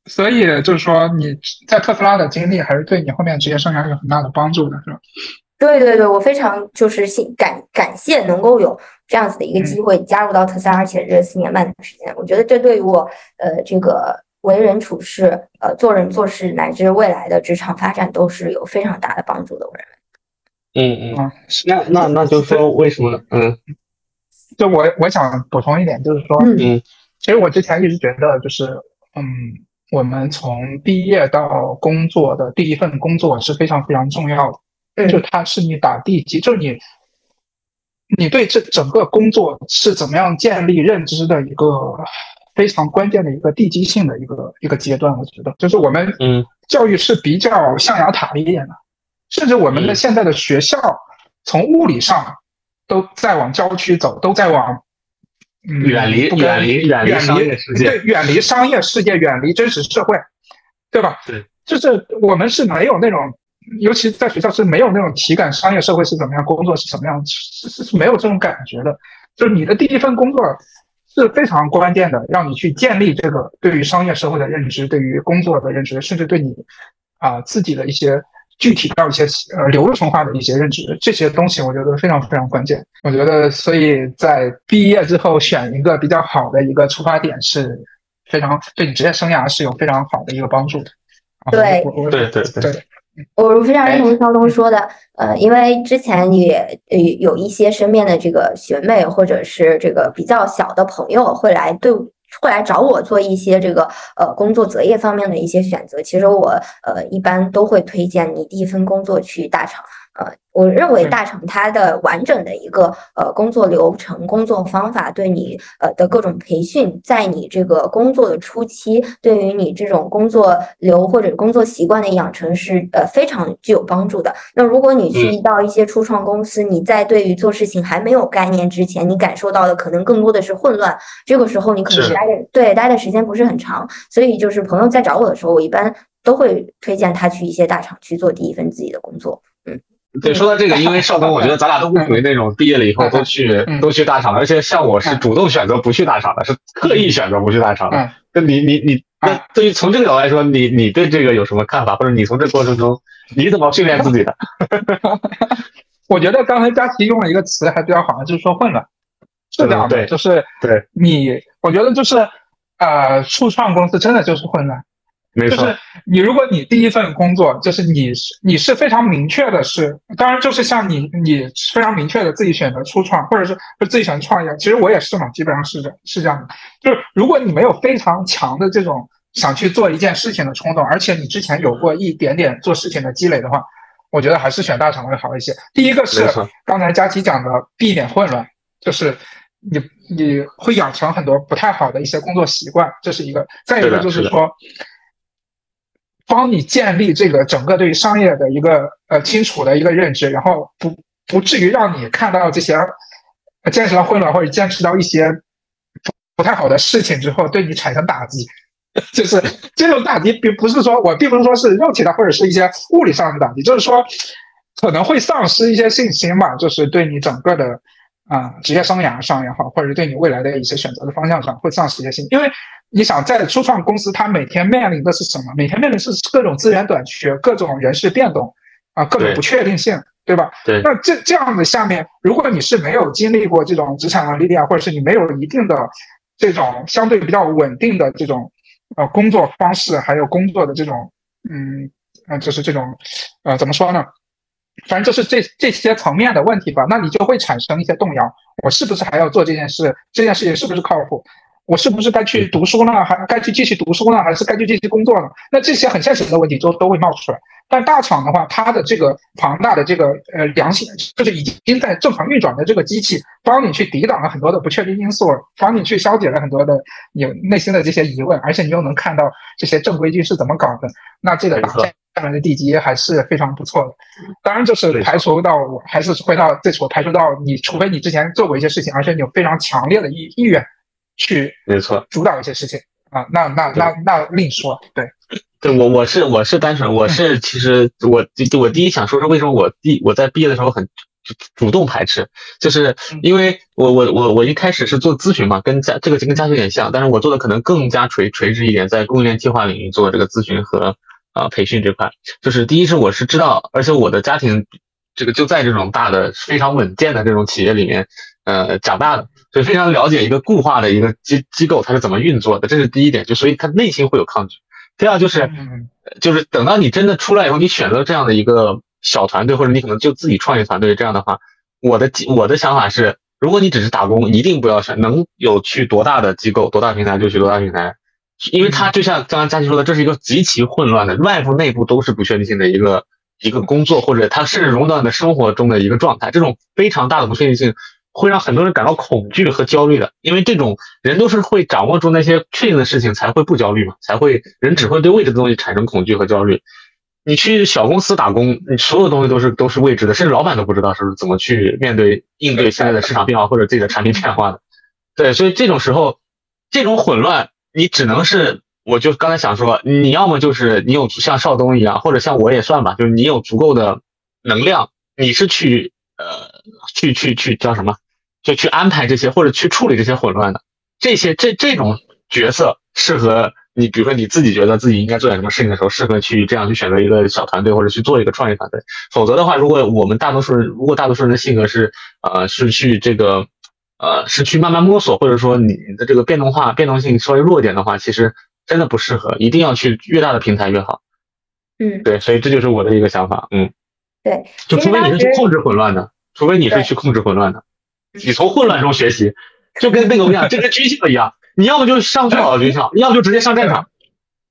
所以就是说，你在特斯拉的经历还是对你后面职业生涯有很大的帮助的，是吧？对对对，我非常就是信感感谢能够有这样子的一个机会加入到特斯拉，而且这四年半的时间，我觉得这对于我呃这个为人处事、呃做人做事乃至未来的职场发展都是有非常大的帮助的，我认为。嗯嗯，那那那就说为什么？嗯。就我我想补充一点，就是说，嗯，其实我之前一直觉得，就是，嗯，我们从毕业到工作的第一份工作是非常非常重要的，嗯就它是你打地基，就是你你对这整个工作是怎么样建立认知的一个非常关键的一个地基性的一个一个阶段，我觉得。就是我们嗯。教育是比较象牙塔一点的，甚至我们的嗯。现在的学校从物理上都在往郊区走，都在往嗯远离远离远离商业世界对，远离商业世界，远离真实社会，对吧？对，就是我们是没有那种，尤其在学校是没有那种体感商业社会是怎么样，工作是怎么样，是是是没有这种感觉的。就是你的第一份工作是非常关键的，让你去建立这个对于商业社会的认知，对于工作的认知，甚至对你啊、自己的一些具体到一些呃流程化的一些认知，这些东西我觉得非常非常关键。我觉得，所以在毕业之后选一个比较好的一个出发点是非常对你职业生涯是有非常好的一个帮助的。啊对对对对对我非常认同肖东说的，呃，因为之前也呃有一些身边的这个学妹或者是这个比较小的朋友会来对会来找我做一些这个呃工作择业方面的一些选择。其实我呃一般都会推荐你第一份工作去大厂。呃，我认为嗯大厂它的完整的一个呃工作流程、工作方法，对你呃的各种培训，在你这个工作的初期，对于你这种工作流或者工作习惯的养成是呃非常具有帮助的。那如果你去到一些初创公司，你在对于做事情还没有概念之前，你感受到的可能更多的是混乱，这个时候你可能待的对待的时间不是很长，所以就是朋友在找我的时候，我一般都会推荐他去一些大厂去做第一份自己的工作。对，说到这个，因为少东，我觉得咱俩都不属于那种毕业了以后都去 嗯都去大厂的，而且像我是主动选择不去大厂的，是刻意选择不去大厂的。嗯那你你你，那嗯对于从这个角度来说，你你对这个有什么看法，或者你从这过程中你怎么训练自己的？我觉得刚才佳琪用了一个词还比较好，就是说混乱，是这样的，就是对你，我觉得就是呃，初创公司真的就是混乱。没错就是，你，如果你第一份工作就是你是你是非常明确的是，当然就是像你你非常明确的自己选择初创，或者是自己选择创业，其实我也是嘛，基本上是这是这样的。就是如果你没有非常强的这种想去做一件事情的冲动，而且你之前有过一点点做事情的积累的话，我觉得还是选大厂会好一些。第一个是刚才佳琪讲的避免混乱，就是你你会养成很多不太好的一些工作习惯，这是一个。再一个就是是说，帮你建立这个整个对商业的一个呃清楚的一个认知，然后不不至于让你看到这些呃见识到混乱或者见识到一些不不太好的事情之后，对你产生打击。就是这种打击，并不是说我并不是说是肉体的或者是一些物理上的打击，就是说可能会丧失一些信心吧，就是对你整个的啊、职业生涯上也好，或者是对你未来的一些选择的方向上会丧失一些信心，因为你想在初创公司，它每天面临的是什么？每天面临是各种资源短缺、各种人事变动啊、各种不确定性，对吧？对那这这样的下面，如果你是没有经历过这种职场的历练，或者是你没有一定的这种相对比较稳定的这种呃工作方式，还有工作的这种嗯呃就是这种呃怎么说呢？反正就是这这些层面的问题吧，那你就会产生一些动摇。我是不是还要做这件事？这件事情是不是靠谱？我是不是该去读书呢？还该去继续读书呢？还是该去继续工作呢？那这些很现实的问题都都会冒出来。但大厂的话，它的这个庞大的这个呃良性，就是已经在正常运转的这个机器，帮你去抵挡了很多的不确定因素，帮你去消解了很多的你内心的这些疑问，而且你又能看到这些正规军是怎么搞的。那这个打下来的地基还是非常不错的。当然，就是排除到我还是回到这次，我排除到你，除非你之前做过一些事情，而且你有非常强烈的意意愿去没错。主导一些事情啊，那那那那另说。对，对我我是我是单纯我是其实我我第一想说是为什么我第我在毕业的时候很主主动排斥，就是因为我我我我一开始是做咨询嘛，跟家这个跟家学有点像，但是我做的可能更加垂垂直一点，在供应链计划领域做这个咨询和啊、呃培训这块。就是第一是我是知道，而且我的家庭这个就在这种大的非常稳健的这种企业里面呃长大的，所以非常了解一个固化的一个机机构它是怎么运作的，这是第一点，就所以他内心会有抗拒。第二就是。嗯就是等到你真的出来以后，你选择这样的一个小团队，或者你可能就自己创业团队这样的话，我的我的想法是，如果你只是打工，一定不要选能有去多大的机构、多大平台就去多大平台因为它就像刚刚佳琪说的，这是一个极其混乱的，外部内部都是不确定性的一个一个工作，或者它甚至融到你的生活中的一个状态。这种非常大的不确定性，会让很多人感到恐惧和焦虑的。因为这种人都是会掌握住那些确定的事情，才会不焦虑嘛，才会人只会对未知的东西产生恐惧和焦虑。你去小公司打工，你所有东西都是都是未知的，甚至老板都不知道是怎么去面对应对现在的市场变化或者自己的产品变化的。对，所以这种时候，这种混乱。你只能是，我就刚才想说，你要么就是你有像邵东一样，或者像我也算吧，就是你有足够的能量，你是去呃去去去叫什么，就去安排这些或者去处理这些混乱的这些这这种角色适合你，比如说你自己觉得自己应该做点什么事情的时候，适合去这样去选择一个小团队或者去做一个创业团队。否则的话，如果我们大多数人，如果大多数人的性格是呃是去这个。呃，是去慢慢摸索，或者说你的这个变动化、变动性稍微弱一点的话，其实真的不适合，一定要去越大的平台越好。嗯，对，所以这就是我的一个想法。嗯，对，就除非你是去控制混乱的，除非你是去控制混乱的，你从混乱中学习，就跟那个我讲，这跟军校一样，你要么就上最好的军校，要么就直接上战场。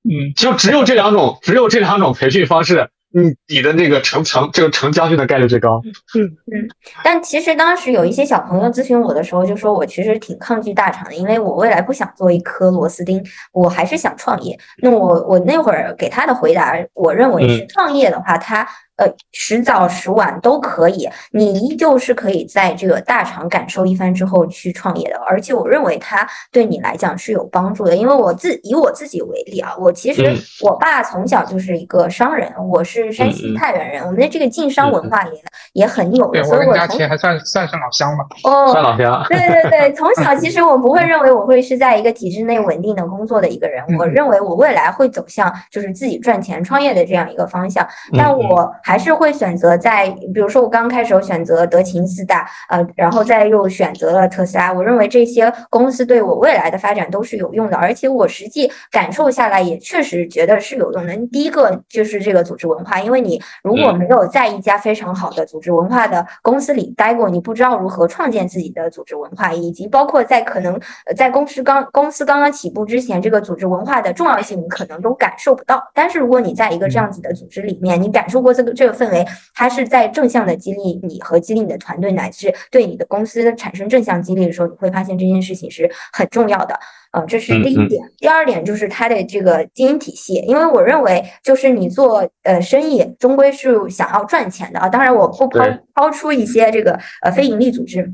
嗯，就只有这两种，只有这两种培训方式。你你的那个成成这个成将军的概率最高。嗯嗯。但其实当时有一些小朋友咨询我的时候，就说我其实挺抗拒大厂的，因为我未来不想做一颗螺丝钉，我还是想创业。那我我那会儿给他的回答，我认为是创业的话，他。呃，时早时晚都可以，你依旧是可以在这个大厂感受一番之后去创业的，而且我认为它对你来讲是有帮助的。因为我自以我自己为例啊，我其实我爸从小就是一个商人，我是山西太原人，我们的这个晋商文化也也很有，所以我从还算算是老乡吧。哦，算老乡。对对对，从小其实我不会认为我会是在一个体制内稳定的工作的一个人，我认为我未来会走向就是自己赚钱创业的这样一个方向，但我。还是会选择在，比如说我刚开始我选择德勤四大，呃，然后再又选择了特斯拉。我认为这些公司对我未来的发展都是有用的，而且我实际感受下来也确实觉得是有用的。第一个就是这个组织文化，因为你如果没有在一家非常好的组织文化的公司里待过，你不知道如何创建自己的组织文化，以及包括在可能在公司刚公司刚刚起步之前，这个组织文化的重要性你可能都感受不到。但是如果你在一个这样子的组织里面，你感受过这个。这个氛围，它是在正向的激励你和激励你的团队，乃至对你的公司产生正向激励的时候，你会发现这件事情是很重要的。呃，这是第一点。第二点就是它的这个经营体系，因为我认为，就是你做呃生意，终归是想要赚钱的啊。当然，我不抛抛出一些这个呃非盈利组织。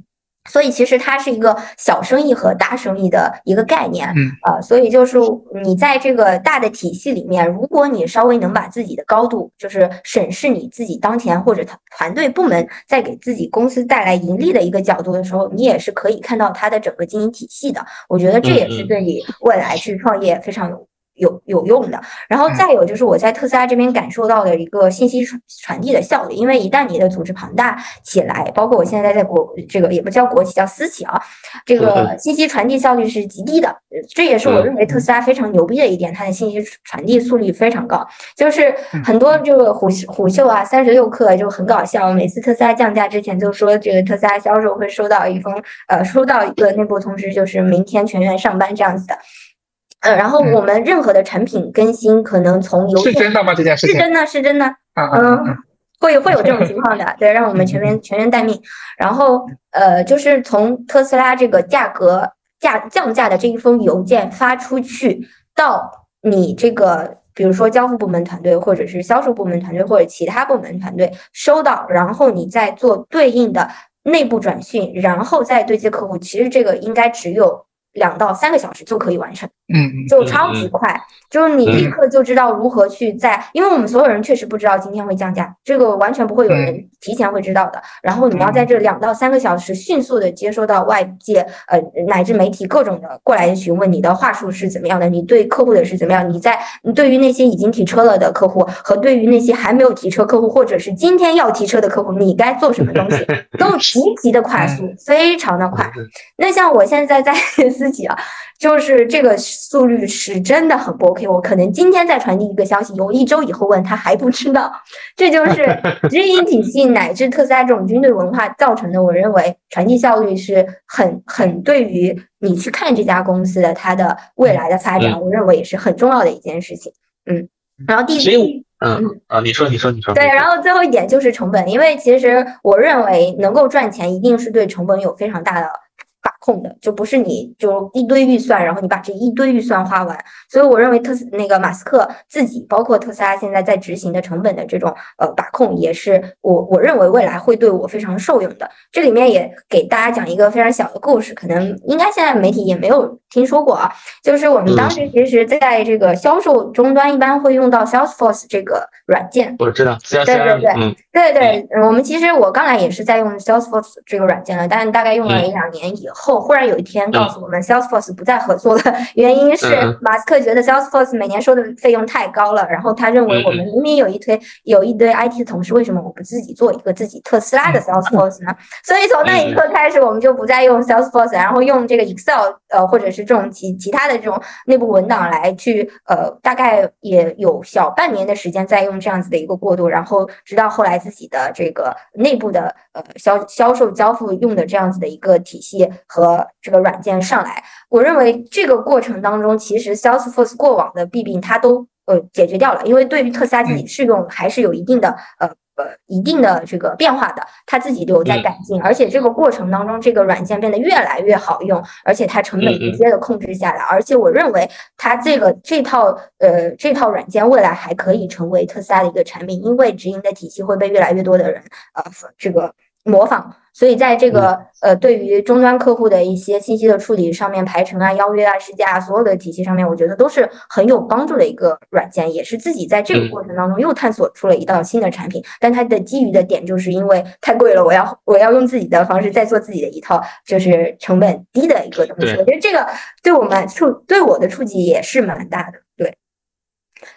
所以其实它是一个小生意和大生意的一个概念，嗯，呃，所以就是你在这个大的体系里面，如果你稍微能把自己的高度，就是审视你自己当前或者团团队部门在给自己公司带来盈利的一个角度的时候，你也是可以看到它的整个经营体系的。我觉得这也是对你未来去创业非常有。有有用的，然后再有就是我在特斯拉这边感受到的一个信息传传递的效率，因为一旦你的组织庞大起来，包括我现在在国这个也不叫国企叫私企啊，这个信息传递效率是极低的，这也是我认为特斯拉非常牛逼的一点，它的信息传递速率非常高，就是很多这个虎虎嗅啊，三十六氪就很搞笑，每次特斯拉降价之前就说这个特斯拉销售会收到一封呃收到一个内部通知，就是明天全员上班这样子的。嗯，然后我们任何的产品更新，可能从邮件是真的吗？这件事情是真的，是真的。嗯，会会有这种 情况的，对，让我们全员全员待命。然后呃，就是从特斯拉这个价格价降价的这一封邮件发出去，到你这个比如说交付部门团队，或者是销售部门团队，或者其他部门团队收到，然后你再做对应的内部转训，然后再对接客户，其实这个应该只有。两到三个小时就可以完成，嗯，就超级快，就是你立刻就知道如何去在，因为我们所有人确实不知道今天会降价，这个完全不会有人提前会知道的。然后你要在这两到三个小时迅速的接收到外界呃乃至媒体各种的过来询问，你的话术是怎么样的，你对客户的是怎么样？你在对于那些已经提车了的客户和对于那些还没有提车客户，或者是今天要提车的客户，你该做什么东西，都极其的快速，非常的快。那像我现在在。自己啊，就是这个速率是真的很不 OK。我可能今天再传递一个消息，有一周以后问他还不知道，这就 是直营体系乃至特斯拉这种军队文化造成的。我认为传递效率是很很对于你去看这家公司的它的未来的发展，我认为也是很重要的一件事情。嗯，然后第四。嗯啊，你说，你说，你说。对，然后最后一点就是成本，因为其实我认为能够赚钱，一定是对成本有非常大的。控的就不是你就一堆预算，然后你把这一堆预算花完。所以我认为特斯那个马斯克自己，包括特斯拉现在在执行的成本的这种呃把控，也是我我认为未来会对我非常受用的。这里面也给大家讲一个非常小的故事，可能应该现在媒体也没有听说过啊。就是我们当时其实在这个销售终端一般会用到 Salesforce 这个软件，我知道。对对对对对，我们其实我刚来也是在用 Salesforce 这个软件了，但大概用了一两年以后。忽然有一天告诉我们，Salesforce 不再合作了，原因是马斯克觉得 Salesforce 每年收的费用太高了，然后他认为我们明明有一堆有一堆 IT 的同事，为什么我不自己做一个自己特斯拉的 Salesforce 呢？所以从那一刻开始，我们就不再用 Salesforce，然后用这个 Excel，呃，或者是这种其其他的这种内部文档来去，呃，大概也有小半年的时间在用这样子的一个过渡，然后直到后来自己的这个内部的呃销销售交付用的这样子的一个体系和。呃，这个软件上来，我认为这个过程当中，其实 Salesforce 过往的弊病它都呃解决掉了，因为对于特斯拉自己适用还是有一定的呃呃一定的这个变化的，它自己都有在改进，而且这个过程当中，这个软件变得越来越好用，而且它成本直接的控制下来，而且我认为它这个这套呃这套软件未来还可以成为特斯拉的一个产品，因为直营的体系会被越来越多的人呃这个模仿。所以在这个呃，对于终端客户的一些信息的处理上面，排程啊、邀约啊、试驾啊，所有的体系上面，我觉得都是很有帮助的一个软件，也是自己在这个过程当中又探索出了一道新的产品。但它的基于的点就是因为太贵了，我要我要用自己的方式再做自己的一套，就是成本低的一个东西。我觉得这个对我们触对我的触及也是蛮大的。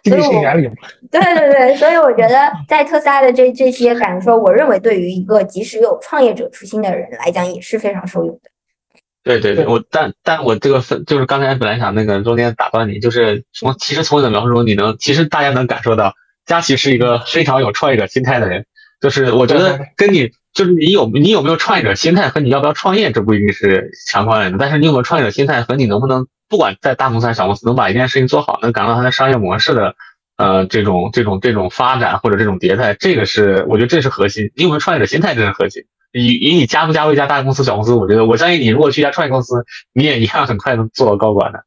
所以我 对对对，所以我觉得在特斯拉的这这些感受，我认为对于一个即使有创业者初心的人来讲，也是非常受用的。对对对，我但但我这个分就是刚才本来想那个中间打断你，就是从其实从你的描述中，你能其实大家能感受到佳琪是一个非常有创业者心态的人。就是我觉得跟你就是你有你有没有创业者心态和你要不要创业，这不一定是相关联的。但是你有没有创业者心态和你能不能。不管在大公司还是小公司，能把一件事情做好，能感受到它的商业模式的，呃，这种这种这种发展或者这种迭代，这个是我觉得这是核心。因为创业者心态，这是核心。以以你加不加入一家大公司、小公司，我觉得我相信你，如果去一家创业公司，你也一样很快能做到高管的。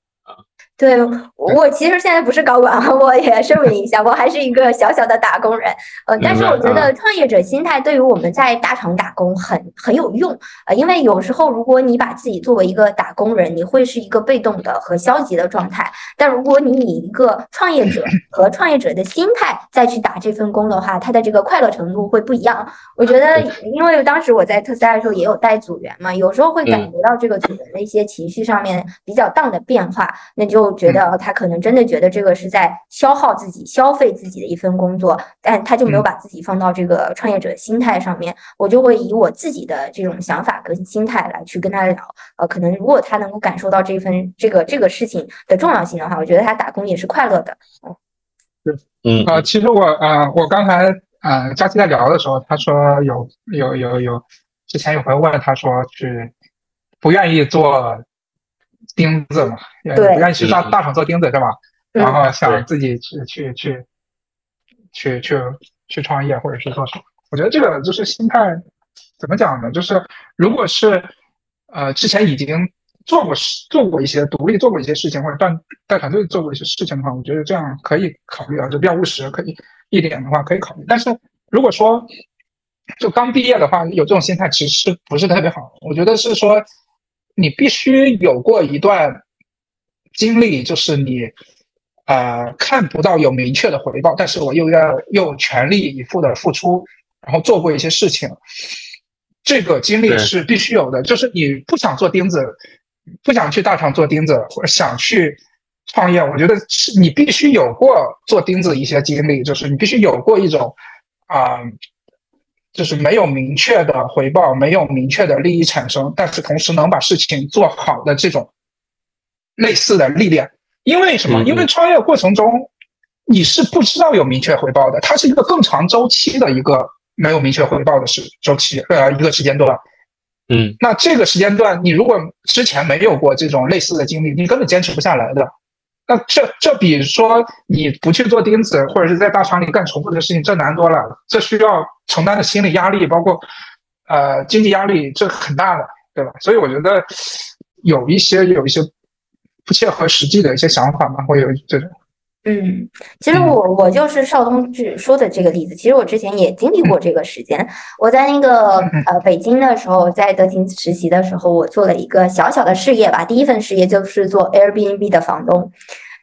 对我其实现在不是高管，我也声明一下，我还是一个小小的打工人。呃，但是我觉得创业者心态对于我们在大厂打工很很有用呃，因为有时候如果你把自己作为一个打工人，你会是一个被动的和消极的状态。但如果你以一个创业者 和创业者的心态再去打这份工的话，他的这个快乐程度会不一样。我觉得，因为当时我在特斯拉的时候也有带组员嘛，有时候会感觉到这个组员的一些情绪上面比较大的变化，那就。觉得他可能真的觉得这个是在消耗自己、消费自己的一份工作，但他就没有把自己放到这个创业者心态上面。我就会以我自己的这种想法跟心态来去跟他聊。呃，可能如果他能够感受到这份这个这个事情的重要性的话，我觉得他打工也是快乐的。嗯，对，嗯啊，其实我啊，我刚才啊，佳琪在聊的时候，他说有有有有，之前有朋友问他说去不愿意做。钉子嘛，不愿意去大大厂做钉子是吧？然后想自己去去去去去去创业或者是做什么？我觉得这个就是心态，怎么讲呢？就是如果是呃之前已经做过事做过一些独立做过一些事情，或者带带团队做过一些事情的话，我觉得这样可以考虑啊，就比较务实，可以一点的话可以考虑。但是如果说就刚毕业的话，有这种心态其实不是特别好。我觉得是说。你必须有过一段经历，就是你，呃，看不到有明确的回报，但是我又要又全力以赴的付出，然后做过一些事情，这个经历是必须有的。就是你不想做钉子，不想去大厂做钉子，或者想去创业，我觉得是你必须有过做钉子一些经历，就是你必须有过一种啊。就是没有明确的回报，没有明确的利益产生，但是同时能把事情做好的这种类似的历练。因为什么？因为创业过程中你是不知道有明确回报的，它是一个更长周期的一个没有明确回报的时周期，呃，一个时间段。嗯，那这个时间段你如果之前没有过这种类似的经历，你根本坚持不下来的。那这这比说你不去做钉子，或者是在大厂里干重复的事情，这难多了。这需要承担的心理压力，包括呃经济压力，这很大的，对吧？所以我觉得有一些有一些不切合实际的一些想法嘛，会有这种。嗯，其实我我就是邵东志说的这个例子。其实我之前也经历过这个时间。我在那个呃北京的时候，在德勤实习的时候，我做了一个小小的事业吧。第一份事业就是做 Airbnb 的房东。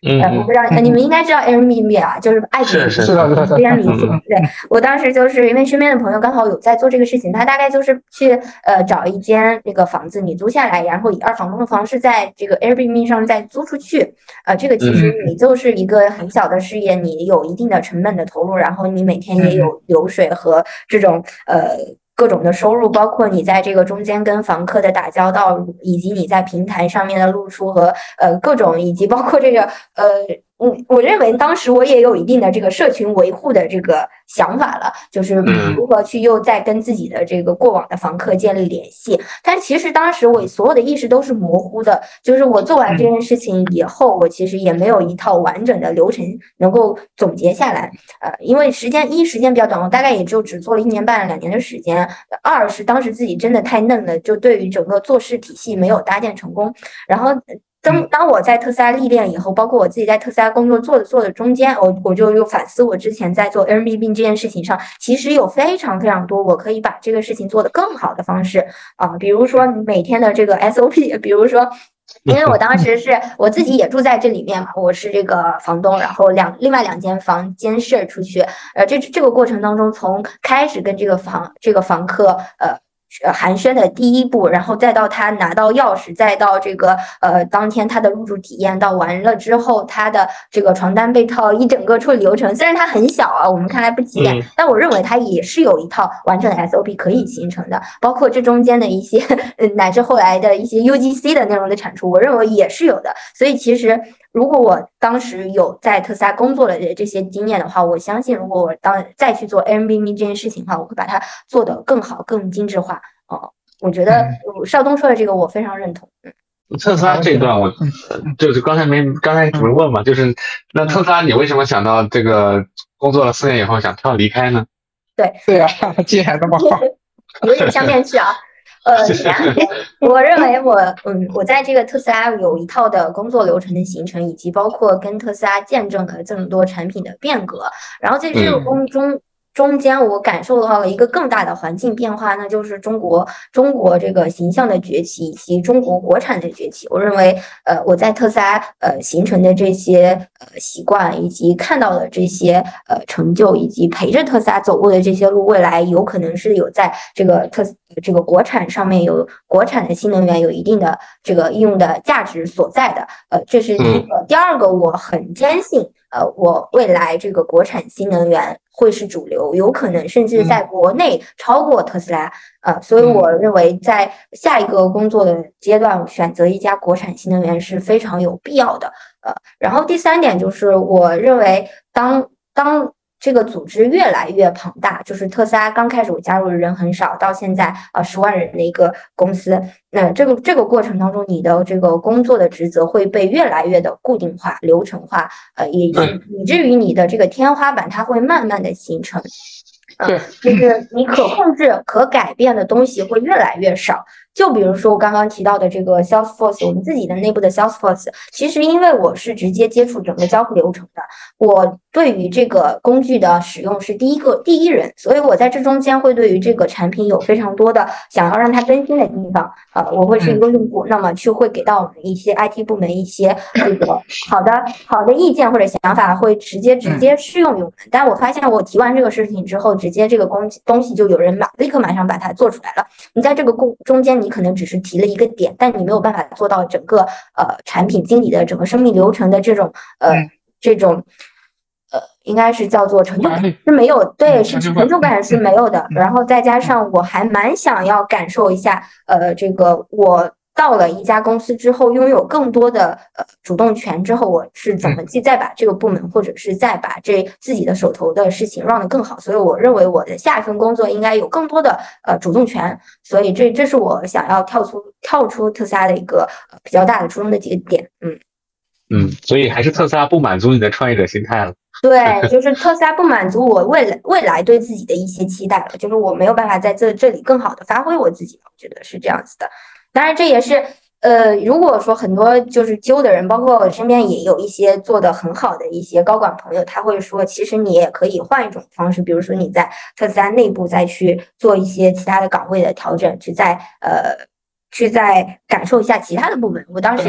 嗯，我不知道你们应该知道 Airbnb 啊，就是爱彼是是是的，非常理解。对我当时就是因为身边的朋友刚好有在做这个事情，他大概就是去呃找一间那个房子，你租下来，然后以二房东的方式在这个 Airbnb 上再租出去。呃，这个其实你就是一个很小的事业，你有一定的成本的投入，然后你每天也有流水和这种呃。各种的收入，包括你在这个中间跟房客的打交道，以及你在平台上面的露出和呃各种，以及包括这个呃。嗯，我认为当时我也有一定的这个社群维护的这个想法了，就是如何去又再跟自己的这个过往的房客建立联系。但其实当时我所有的意识都是模糊的，就是我做完这件事情以后，我其实也没有一套完整的流程能够总结下来。呃，因为时间一时间比较短，我大概也就只做了一年半两年的时间。二是当时自己真的太嫩了，就对于整个做事体系没有搭建成功。然后。当当我在特斯拉历练以后，包括我自己在特斯拉工作做的做的中间，我我就又反思我之前在做 Airbnb 这件事情上，其实有非常非常多我可以把这个事情做得更好的方式啊，比如说你每天的这个 SOP，比如说，因为我当时是我自己也住在这里面嘛，我是这个房东，然后两另外两间房间 share 出去，呃，这这个过程当中，从开始跟这个房这个房客呃。呃，寒暄的第一步，然后再到他拿到钥匙，再到这个呃当天他的入住体验，到完了之后他的这个床单被套一整个处理流程，虽然它很小啊，我们看来不起眼，但我认为它也是有一套完整的 SOP 可以形成的，包括这中间的一些 乃至后来的一些 UGC 的内容的产出，我认为也是有的。所以其实如果我当时有在特斯拉工作的这些经验的话，我相信如果我当再去做 Airbnb 这件事情的话，我会把它做得更好、更精致化。哦，我觉得邵东说的这个我非常认同。嗯，特斯拉这一段我就是刚才没刚才主问嘛，就是那特斯拉你为什么想到这个工作了四年以后想跳离开呢？对对啊，记还那么好，有点像面试啊。呃，我认为我嗯，我在这个特斯拉有一套的工作流程的形成，以及包括跟特斯拉见证了这么多产品的变革，然后在这个工中。中间我感受到了一个更大的环境变化，那就是中国中国这个形象的崛起以及中国国产的崛起。我认为，呃，我在特斯拉呃形成的这些呃习惯，以及看到的这些呃成就，以及陪着特斯拉走过的这些路，未来有可能是有在这个特这个国产上面有国产的新能源有一定的这个应用的价值所在的。呃，这是第一个。第二个，我很坚信，呃，我未来这个国产新能源。会是主流，有可能甚至在国内超过特斯拉，呃，所以我认为在下一个工作的阶段，选择一家国产新能源是非常有必要的，呃，然后第三点就是我认为当当。这个组织越来越庞大，就是特斯拉刚开始我加入的人很少，到现在啊十万人的一个公司。那这个这个过程当中，你的这个工作的职责会被越来越的固定化、流程化，呃，也以至于你的这个天花板它会慢慢的形成。对，就是你可控制、可改变的东西会越来越少。就比如说我刚刚提到的这个 Salesforce，我们自己的内部的 Salesforce，其实因为我是直接接触整个交付流程的，我对于这个工具的使用是第一个第一人，所以我在这中间会对于这个产品有非常多的想要让它更新的地方，呃，我会是一个用户，那么去会给到我们一些 IT 部门一些这个好的好的意见或者想法，会直接直接适用于我们。但我发现我提完这个事情之后，直接这个工东西就有人马立刻马上把它做出来了。你在这个过中间，你你可能只是提了一个点，但你没有办法做到整个呃产品经理的整个生命流程的这种呃这种呃应该是叫做成就感是没有对是成就感是没有的。然后再加上我还蛮想要感受一下呃这个我。到了一家公司之后，拥有更多的呃主动权之后，我是怎么去再把这个部门或者是再把这自己的手头的事情 run 得更好？所以我认为我的下一份工作应该有更多的呃主动权。所以这这是我想要跳出跳出特斯拉的一个比较大的初衷的几个点。嗯嗯，所以还是特斯拉不满足你的创业者心态了。对，就是特斯拉不满足我未来未来对自己的一些期待了，就是我没有办法在这这里更好的发挥我自己，我觉得是这样子的。当然，这也是，呃，如果说很多就是揪的人，包括我身边也有一些做的很好的一些高管朋友，他会说，其实你也可以换一种方式，比如说你在特斯拉内部再去做一些其他的岗位的调整，去再呃，去再感受一下其他的部门。我当时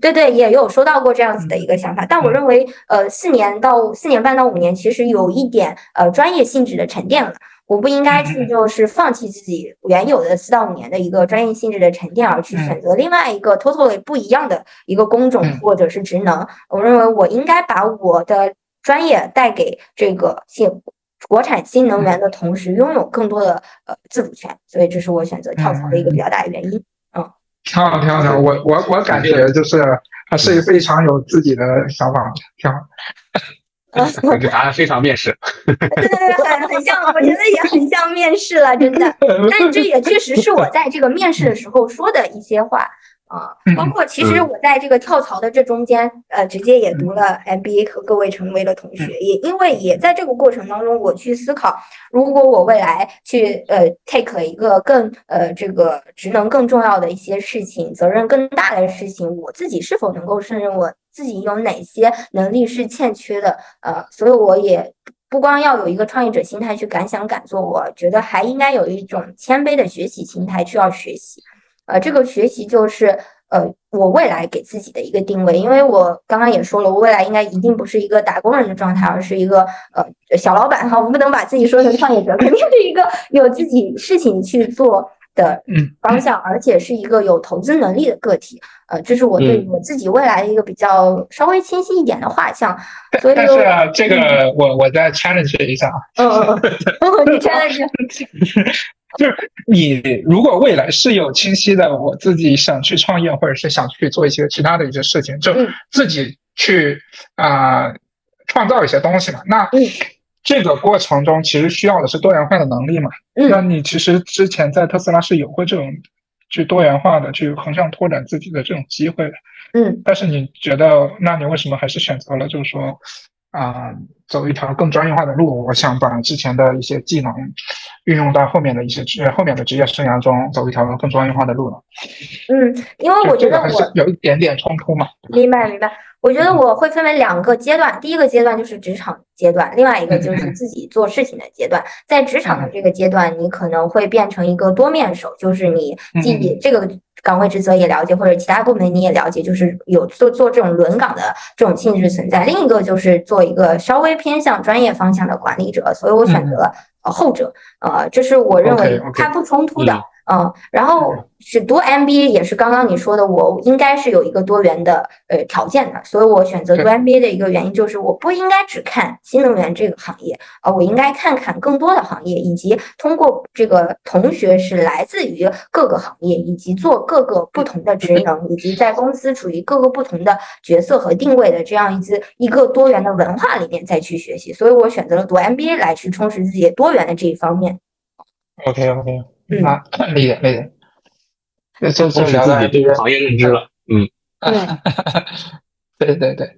对对也有收到过这样子的一个想法，但我认为，呃，四年到四年半到五年，其实有一点呃专业性质的沉淀了。我不应该去就是放弃自己原有的四到五年的一个专业性质的沉淀，而去选择另外一个 totally 不一样的一个工种或者是职能。我认为我应该把我的专业带给这个新国产新能源的同时，拥有更多的呃自主权。所以这是我选择跳槽的一个比较大的原因。嗯，挺好，挺好，挺好。我我我感觉就是还是非常有自己的想法，挺好。这答案非常面试，对对对，很很像，我觉得也很像面试了，真的。但这也确实是我在这个面试的时候说的一些话。啊，包括其实我在这个跳槽的这中间，呃，直接也读了 MBA，和各位成为了同学。也因为也在这个过程当中，我去思考，如果我未来去呃 take 一个更呃这个职能更重要的一些事情，责任更大的事情，我自己是否能够胜任？我自己有哪些能力是欠缺的？呃，所以我也不光要有一个创业者心态去敢想敢做，我觉得还应该有一种谦卑的学习心态去要学习。呃，这个学习就是呃，我未来给自己的一个定位，因为我刚刚也说了，我未来应该一定不是一个打工人的状态，而是一个呃小老板哈。我们不能把自己说成创业者，肯定是一个有自己事情去做的方向，而且是一个有投资能力的个体。呃，这是我对我自己未来的一个比较稍微清晰一点的画像。所以，但是这个我我再 challenge 一下。嗯嗯嗯，你 challenge。就是你如果未来是有清晰的，我自己想去创业，或者是想去做一些其他的一些事情，就自己去啊创造一些东西嘛。那这个过程中其实需要的是多元化的能力嘛。那你其实之前在特斯拉是有过这种去多元化的去横向拓展自己的这种机会的。嗯。但是你觉得，那你为什么还是选择了就是说？啊，走一条更专业化的路，我想把之前的一些技能运用到后面的一些职后面的职业生涯中，走一条更专业化的路了。嗯，因为我觉得还是有一点点冲突嘛。明白，明白。我觉得我会分为两个阶段，第一个阶段就是职场阶段，另外一个就是自己做事情的阶段。在职场的这个阶段，你可能会变成一个多面手，就是你既这个。岗位职责也了解，或者其他部门你也了解，就是有做做这种轮岗的这种性质存在。另一个就是做一个稍微偏向专业方向的管理者，所以我选择了后者。呃，这是我认为它不冲突的。嗯，然后是读 MBA 也是刚刚你说的，我应该是有一个多元的呃条件的，所以我选择读 MBA 的一个原因就是我不应该只看新能源这个行业啊，我应该看看更多的行业，以及通过这个同学是来自于各个行业，以及做各个不同的职能，以及在公司处于各个不同的角色和定位的这样一支一个多元的文化里面再去学习，所以我选择了读 MBA 来去充实自己多元的这一方面。OK OK。啊，理解理解，就就就聊自己对行业认知了，嗯，对对对，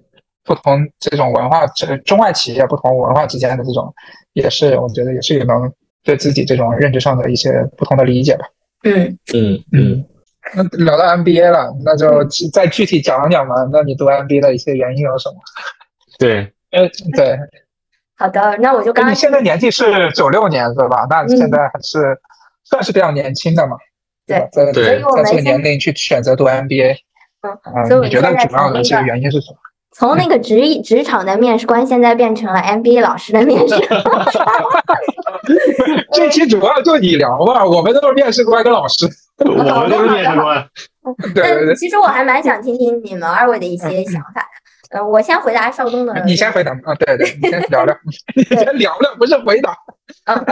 不同这种文化，这中外企业不同文化之间的这种，也是我觉得也是能对自己这种认知上的一些不同的理解吧。嗯嗯嗯，那聊到 MBA 了，那就再具体讲讲嘛。那你读 MBA 的一些原因有什么？对，呃，对，好的，那我就刚你现在年纪是九六年是吧？那现在还是。算是比较年轻的嘛，对，在在这个年龄去选择读 MBA，嗯，所以你觉得主要的这个原因是什么？从那个职职场的面试官，现在变成了 MBA 老师的面试。这期主要就你聊吧，我们都是面试官跟老师，我们都是面试官。对对对。其实我还蛮想听听你们二位的一些想法的。呃，我先回答邵东的。你先回答啊，对对，你先聊聊，你先聊聊，不是回答。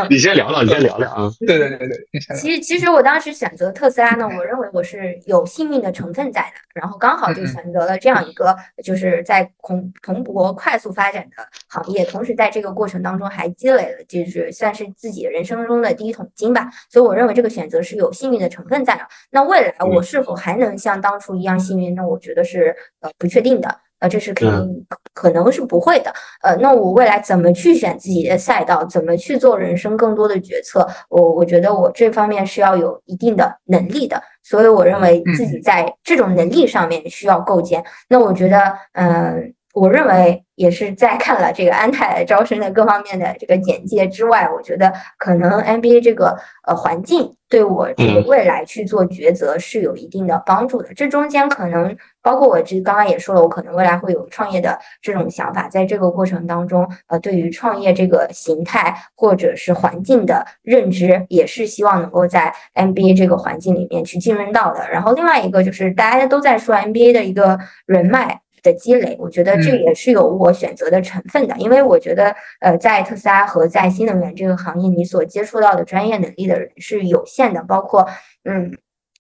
你先聊聊，你先聊聊啊。对对对对，其实其实我当时选择特斯拉呢，我认为我是有幸运的成分在的，然后刚好就选择了这样一个就是在蓬蓬勃快速发展的行业，同时在这个过程当中还积累了就是算是自己人生中的第一桶金吧，所以我认为这个选择是有幸运的成分在的。那未来我是否还能像当初一样幸运？那我觉得是呃不确定的。呃，这是肯定可能是不会的。呃，那我未来怎么去选自己的赛道，怎么去做人生更多的决策？我我觉得我这方面是要有一定的能力的，所以我认为自己在这种能力上面需要构建。那我觉得，嗯。我认为也是在看了这个安泰招生的各方面的这个简介之外，我觉得可能 NBA 这个呃环境对我这个未来去做抉择是有一定的帮助的。这中间可能包括我这刚刚也说了，我可能未来会有创业的这种想法，在这个过程当中，呃，对于创业这个形态或者是环境的认知，也是希望能够在 MBA 这个环境里面去浸润到的。然后另外一个就是大家都在说 MBA 的一个人脉。的积累，我觉得这也是有我选择的成分的，因为我觉得，呃，在特斯拉和在新能源这个行业，你所接触到的专业能力的人是有限的，包括，嗯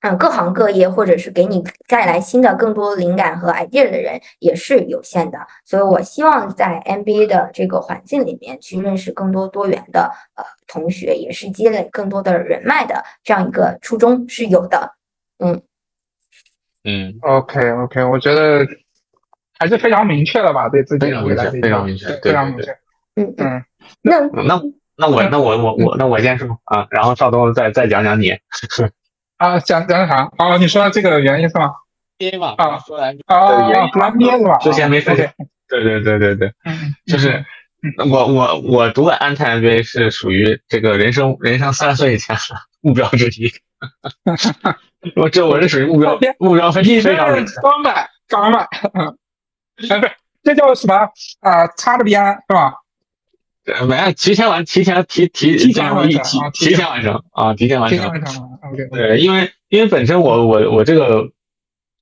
嗯，各行各业或者是给你带来新的更多灵感和 idea 的人也是有限的，所以我希望在 MBA 的这个环境里面去认识更多多元的呃同学，也是积累更多的人脉的这样一个初衷是有的，嗯嗯，OK OK，我觉得。还是非常明确的吧，对自己非常明确，非常明确，非常明确。嗯嗯，那那那我那我我我那我先说啊，然后邵东再再讲讲你。啊，讲讲啥？哦，你说这个原因是吗啊，说来啊，蓝 BA 是吧？之前没说。对对对对对，就是我我我读的安泰 MBA 是属于这个人生人生三十岁以前的目标之一。我这我是属于目标目标非非常明确。刚买刚买。哎，不是，这叫什么啊？擦着边是吧？没，提前完，提前提提提前完成，提前完成啊，提前完成。完成 OK。对，因为因为本身我我我这个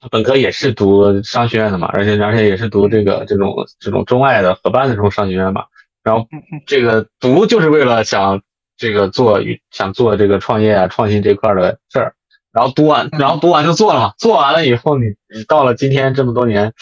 本科也是读商学院的嘛，而且而且也是读这个这种这种中外的合办的这种商学院嘛。然后这个读就是为了想这个做想做这个创业啊创新这块的事儿。然后读完，然后读完就做了嘛。做完了以后，你你到了今天这么多年。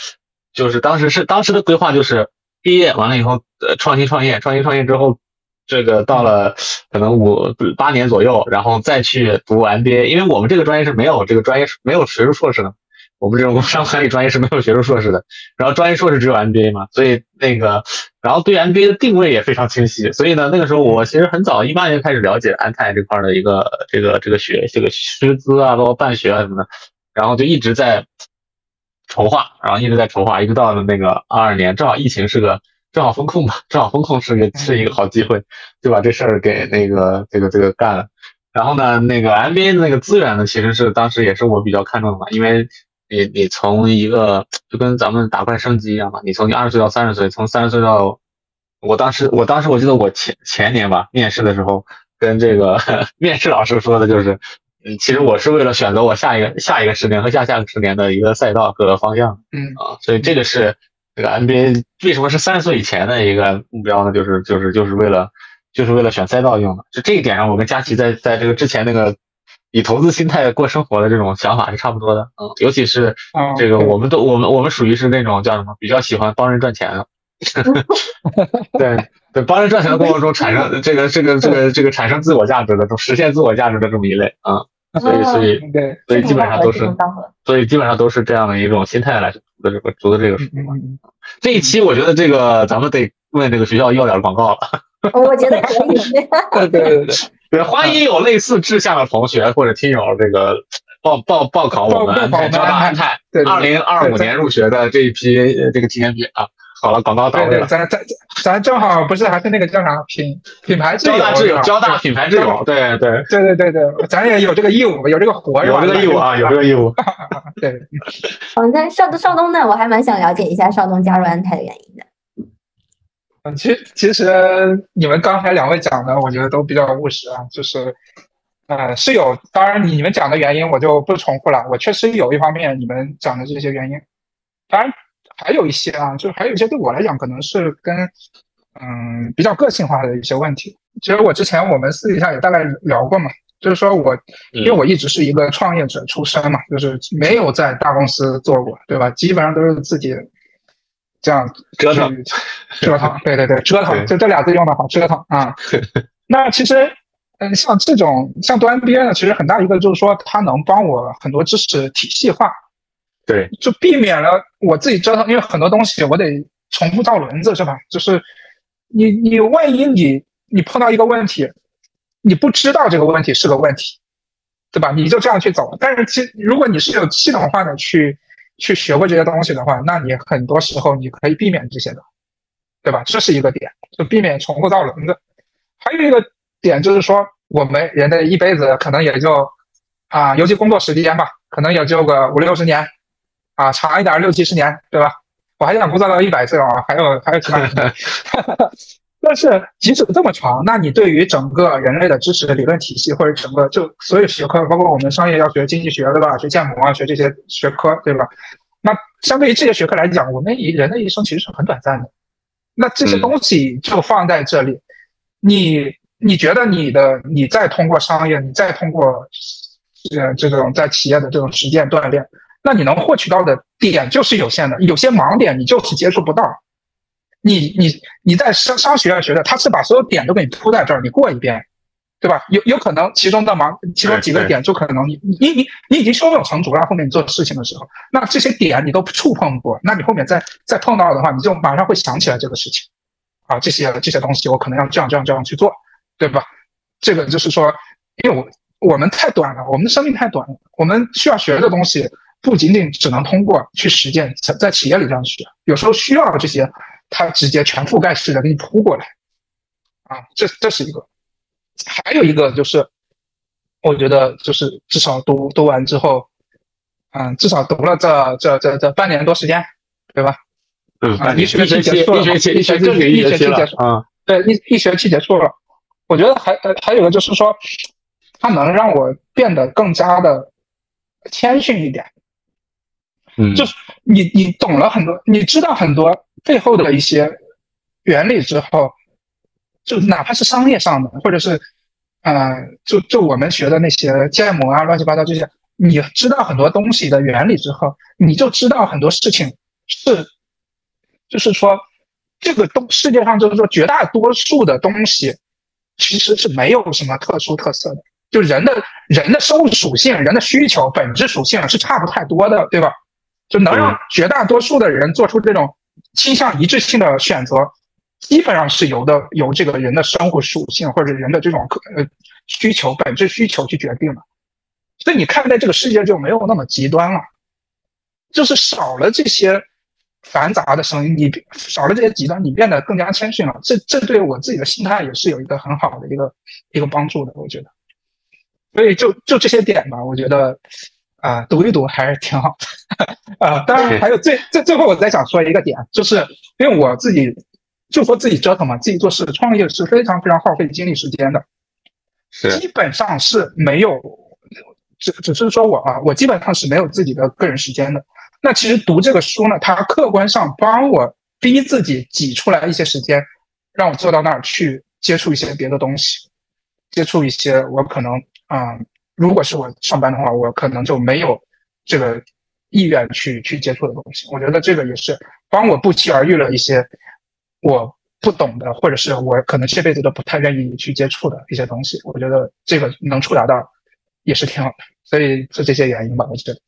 就是当时是当时的规划，就是毕业完了以后，呃，创新创业，创新创业之后，这个到了可能五八年左右，然后再去读 MBA，因为我们这个专业是没有这个专业没有学术硕士的，我们这种工商管理专业是没有学术硕士的，然后专业硕士只有 MBA 嘛，所以那个，然后对 MBA 的定位也非常清晰，所以呢，那个时候我其实很早一八年开始了解安泰这块的一个这个这个学这个师资啊，包括办学啊什么的，然后就一直在。筹划，然后一直在筹划，一直到了那个二二年，正好疫情是个正好风控吧，正好风控是个是一个好机会，就把这事儿给那个这个这个干了。然后呢，那个 MBA 的那个资源呢，其实是当时也是我比较看重的嘛，因为你你从一个就跟咱们打怪升级一样嘛，你从你二十岁到三十岁，从三十岁到我当时我当时我记得我前前年吧面试的时候，跟这个 面试老师说的就是。嗯，其实我是为了选择我下一个下一个十年和下下个十年的一个赛道和方向。嗯啊，所以这个是这个 NBA 为什么是三十岁以前的一个目标呢？就是就是就是为了就是为了选赛道用的。就这一点上，我跟佳琪在在这个之前那个以投资心态过生活的这种想法是差不多的。嗯，尤其是这个，我们都我们我们属于是那种叫什么，比较喜欢帮人赚钱的。对对，帮人赚钱的过程中产生这个这个这个这个产生自我价值的，实现自我价值的这么一类啊。所以，所以，对，所以基本上都是，所以基本上都是这样的一种心态来读的这个读的这个书嘛。这一期我觉得这个咱们得问这个学校要点广告了。我觉得可以。对对对对，欢迎有类似志向的同学或者听友这个报报报考我们交大安泰二零二五年入学的这一批这个体验品啊。好了，广告到位了。咱咱咱正好不是还是那个叫啥品品牌交大挚友，交大品牌挚友，对对对对对对，咱也有这个义务，有这个活有这个义务啊，有这个义务。对。好，那邵东邵东呢？我还蛮想了解一下邵东加入安泰的原因的。嗯，其实其实你们刚才两位讲的，我觉得都比较务实啊，就是呃是有，当然你们讲的原因我就不重复了，我确实有一方面你们讲的这些原因，当然。还有一些啊，就是还有一些对我来讲可能是跟嗯比较个性化的一些问题。其实我之前我们私底下也大概聊过嘛，就是说我因为我一直是一个创业者出身嘛，就是没有在大公司做过，对吧？基本上都是自己这样折腾折腾，对对对，折腾，就这俩字用的好，折腾啊。那其实。嗯，像这种像读 MBA 呢，其实很大一个就是说，它能帮我很多知识体系化，对，就避免了我自己折腾，因为很多东西我得重复造轮子，是吧？就是你你万一你你碰到一个问题，你不知道这个问题是个问题，对吧？你就这样去走。但是其如果你是有系统化的去去学过这些东西的话，那你很多时候你可以避免这些的，对吧？这是一个点，就避免重复造轮子。还有一个。点就是说，我们人的一辈子可能也就啊，尤其工作时间吧，可能也就个五六十年，啊，长一点六七十年，对吧？我还想工作到一百岁啊，还有还有其他。但是即使这么长，那你对于整个人类的知识理论体系，或者整个就所有学科，包括我们商业要学经济学，对吧？学建模啊，学这些学科，对吧？那相对于这些学科来讲，我们一人的一生其实是很短暂的。那这些东西就放在这里，你。你觉得你的你再通过商业，你再通过呃这种在企业的这种实践锻炼，那你能获取到的点就是有限的，有些盲点你就是接触不到。你你你在商商学院学的，他是把所有点都给你铺在这儿，你过一遍，对吧？有有可能其中的盲，其中几个点就可能你你你你已经胸有成竹了，后面你做事情的时候，那这些点你都触碰过，那你后面再再碰到的话，你就马上会想起来这个事情啊，这些这些东西我可能要这样这样这样去做。对吧？这个就是说，因为我我们太短了，我们的生命太短了，我们需要学的东西不仅仅只能通过去实践，在在企业里这样学，有时候需要这些，它直接全覆盖式的给你铺过来，啊，这这是一个，还有一个就是，我觉得就是至少读读完之后，嗯，至少读了这这这这半年多时间，对吧？嗯，一学期结束了，一学期一学期结束啊，对，一一学期结束了。我觉得还呃还有个就是说，它能让我变得更加的谦逊一点。嗯，就是你你懂了很多，你知道很多背后的一些原理之后，就哪怕是商业上的，或者是呃，就就我们学的那些建模啊，乱七八糟这些，你知道很多东西的原理之后，你就知道很多事情是，就是说这个东世界上就是说绝大多数的东西。其实是没有什么特殊特色的，就人的人的生物属性、人的需求、本质属性是差不太多的，对吧？就能让绝大多数的人做出这种倾向一致性的选择，基本上是由的由这个人的生物属性或者人的这种呃需求、本质需求去决定的。所以你看待这个世界就没有那么极端了，就是少了这些。繁杂的声音，你少了这些极端，你变得更加谦逊了。这这对我自己的心态也是有一个很好的一个一个帮助的，我觉得。所以就就这些点吧，我觉得啊，读一读还是挺好的啊。当然还有最最最后，我再想说一个点，就是因为我自己就说自己折腾嘛，自己做事创业是非常非常耗费精力时间的，是基本上是没有，只只是说我啊，我基本上是没有自己的个人时间的。那其实读这个书呢，它客观上帮我逼自己挤出来一些时间，让我坐到那儿去接触一些别的东西，接触一些我可能啊，如果是我上班的话，我可能就没有这个意愿去去接触的东西。我觉得这个也是帮我不期而遇了一些我不懂的，或者是我可能这辈子都不太愿意去接触的一些东西。我觉得这个能触达到也是挺好的，所以是这些原因吧，我觉得。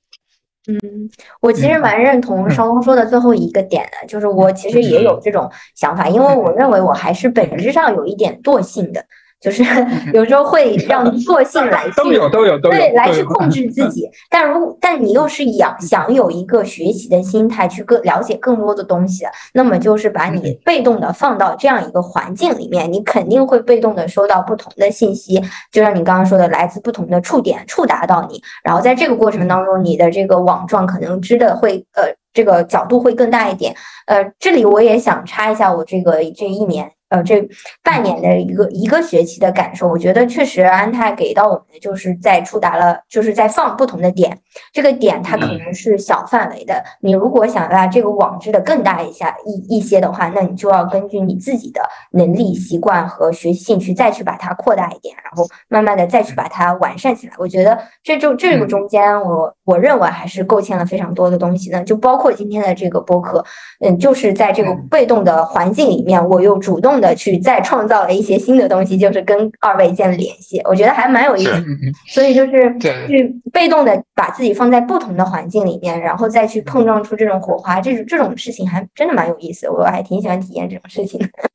嗯，我其实蛮认同邵东说的最后一个点的，就是我其实也有这种想法，因为我认为我还是本质上有一点惰性的。就是有时候会让惰性来去 都有都有都有对来去控制自己，但如但你又是想想有一个学习的心态去更了解更多的东西，那么就是把你被动的放到这样一个环境里面，你肯定会被动的收到不同的信息，就像你刚刚说的，来自不同的触点触达到你，然后在这个过程当中，你的这个网状可能织的会呃这个角度会更大一点。呃，这里我也想插一下我这个这一年。呃这半年的一个一个学期的感受，我觉得确实安泰给到我们的就是在触达了，就是在放不同的点，这个点它可能是小范围的，你如果想把这个网织的更大一下一一些的话，那你就要根据你自己的能力、习惯和学习兴趣再去把它扩大一点，然后慢慢的再去把它完善起来。我觉得这就这个中间，我我认为还是构建了非常多的东西呢，就包括今天的这个播客，嗯，就是在这个被动的环境里面，我又主动的去再创造了一些新的东西，就是跟二位建立联系，我觉得还蛮有意思。所以就是去被动的把自己放在不同的环境里面，然后再去碰撞出这种火花，这种这种事情还真的蛮有意思，我还挺喜欢体验这种事情的。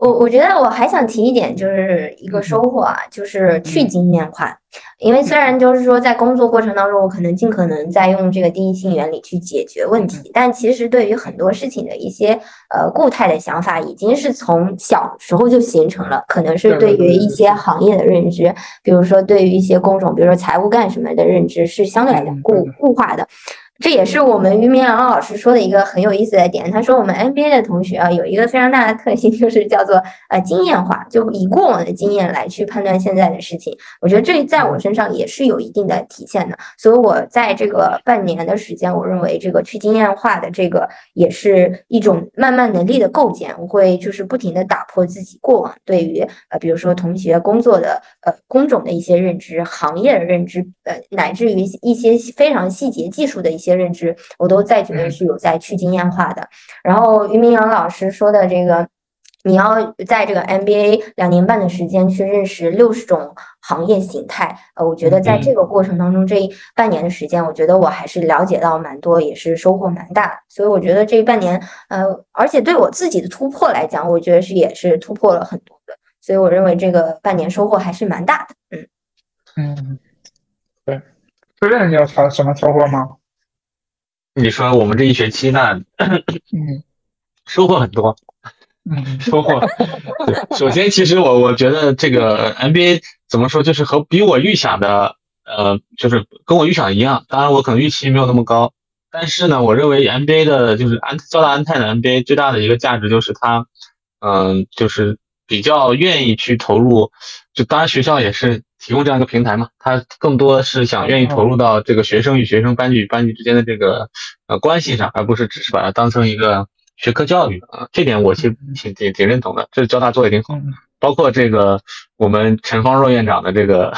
我我觉得我还想提一点，就是一个收获啊，就是去经验化。因为虽然就是说在工作过程当中，我可能尽可能在用这个第一性原理去解决问题，但其实对于很多事情的一些呃固态的想法，已经是从小时候就形成了。可能是对于一些行业的认知，比如说对于一些工种，比如说财务干什么的认知，是相对来讲固固化的。这也是我们于明阳老师说的一个很有意思的点。他说，我们 NBA 的同学啊，有一个非常大的特性，就是叫做呃经验化，就以过往的经验来去判断现在的事情。我觉得这在我身上也是有一定的体现的。所以我在这个半年的时间，我认为这个去经验化的这个也是一种慢慢能力的构建。我会就是不停的打破自己过往对于呃比如说同学工作的呃工种的一些认知、行业的认知，呃乃至于一些非常细节技术的一些。认知，我都在觉得是有在去经验化的。然后于明阳老师说的这个，你要在这个 MBA 两年半的时间去认识六十种行业形态，呃，我觉得在这个过程当中，这半年的时间，我觉得我还是了解到蛮多，也是收获蛮大。所以我觉得这半年，呃，而且对我自己的突破来讲，我觉得是也是突破了很多的。所以我认为这个半年收获还是蛮大的。嗯嗯，对，这边你有什什么收获吗？你说我们这一学期呢，收获很多，嗯 收获。首先，其实我我觉得这个 MBA 怎么说，就是和比我预想的，呃，就是跟我预想一样。当然，我可能预期没有那么高，但是呢，我认为 MBA 的就是安交大安泰的 MBA 最大的一个价值就是它，嗯，就是比较愿意去投入。就当然学校也是。提供这样一个平台嘛，他更多是想愿意投入到这个学生与学生、班级与班级之间的这个呃关系上，而不是只是把它当成一个学科教育啊。这点我其实挺挺挺认同的，这交大做的挺好。包括这个我们陈方若院长的这个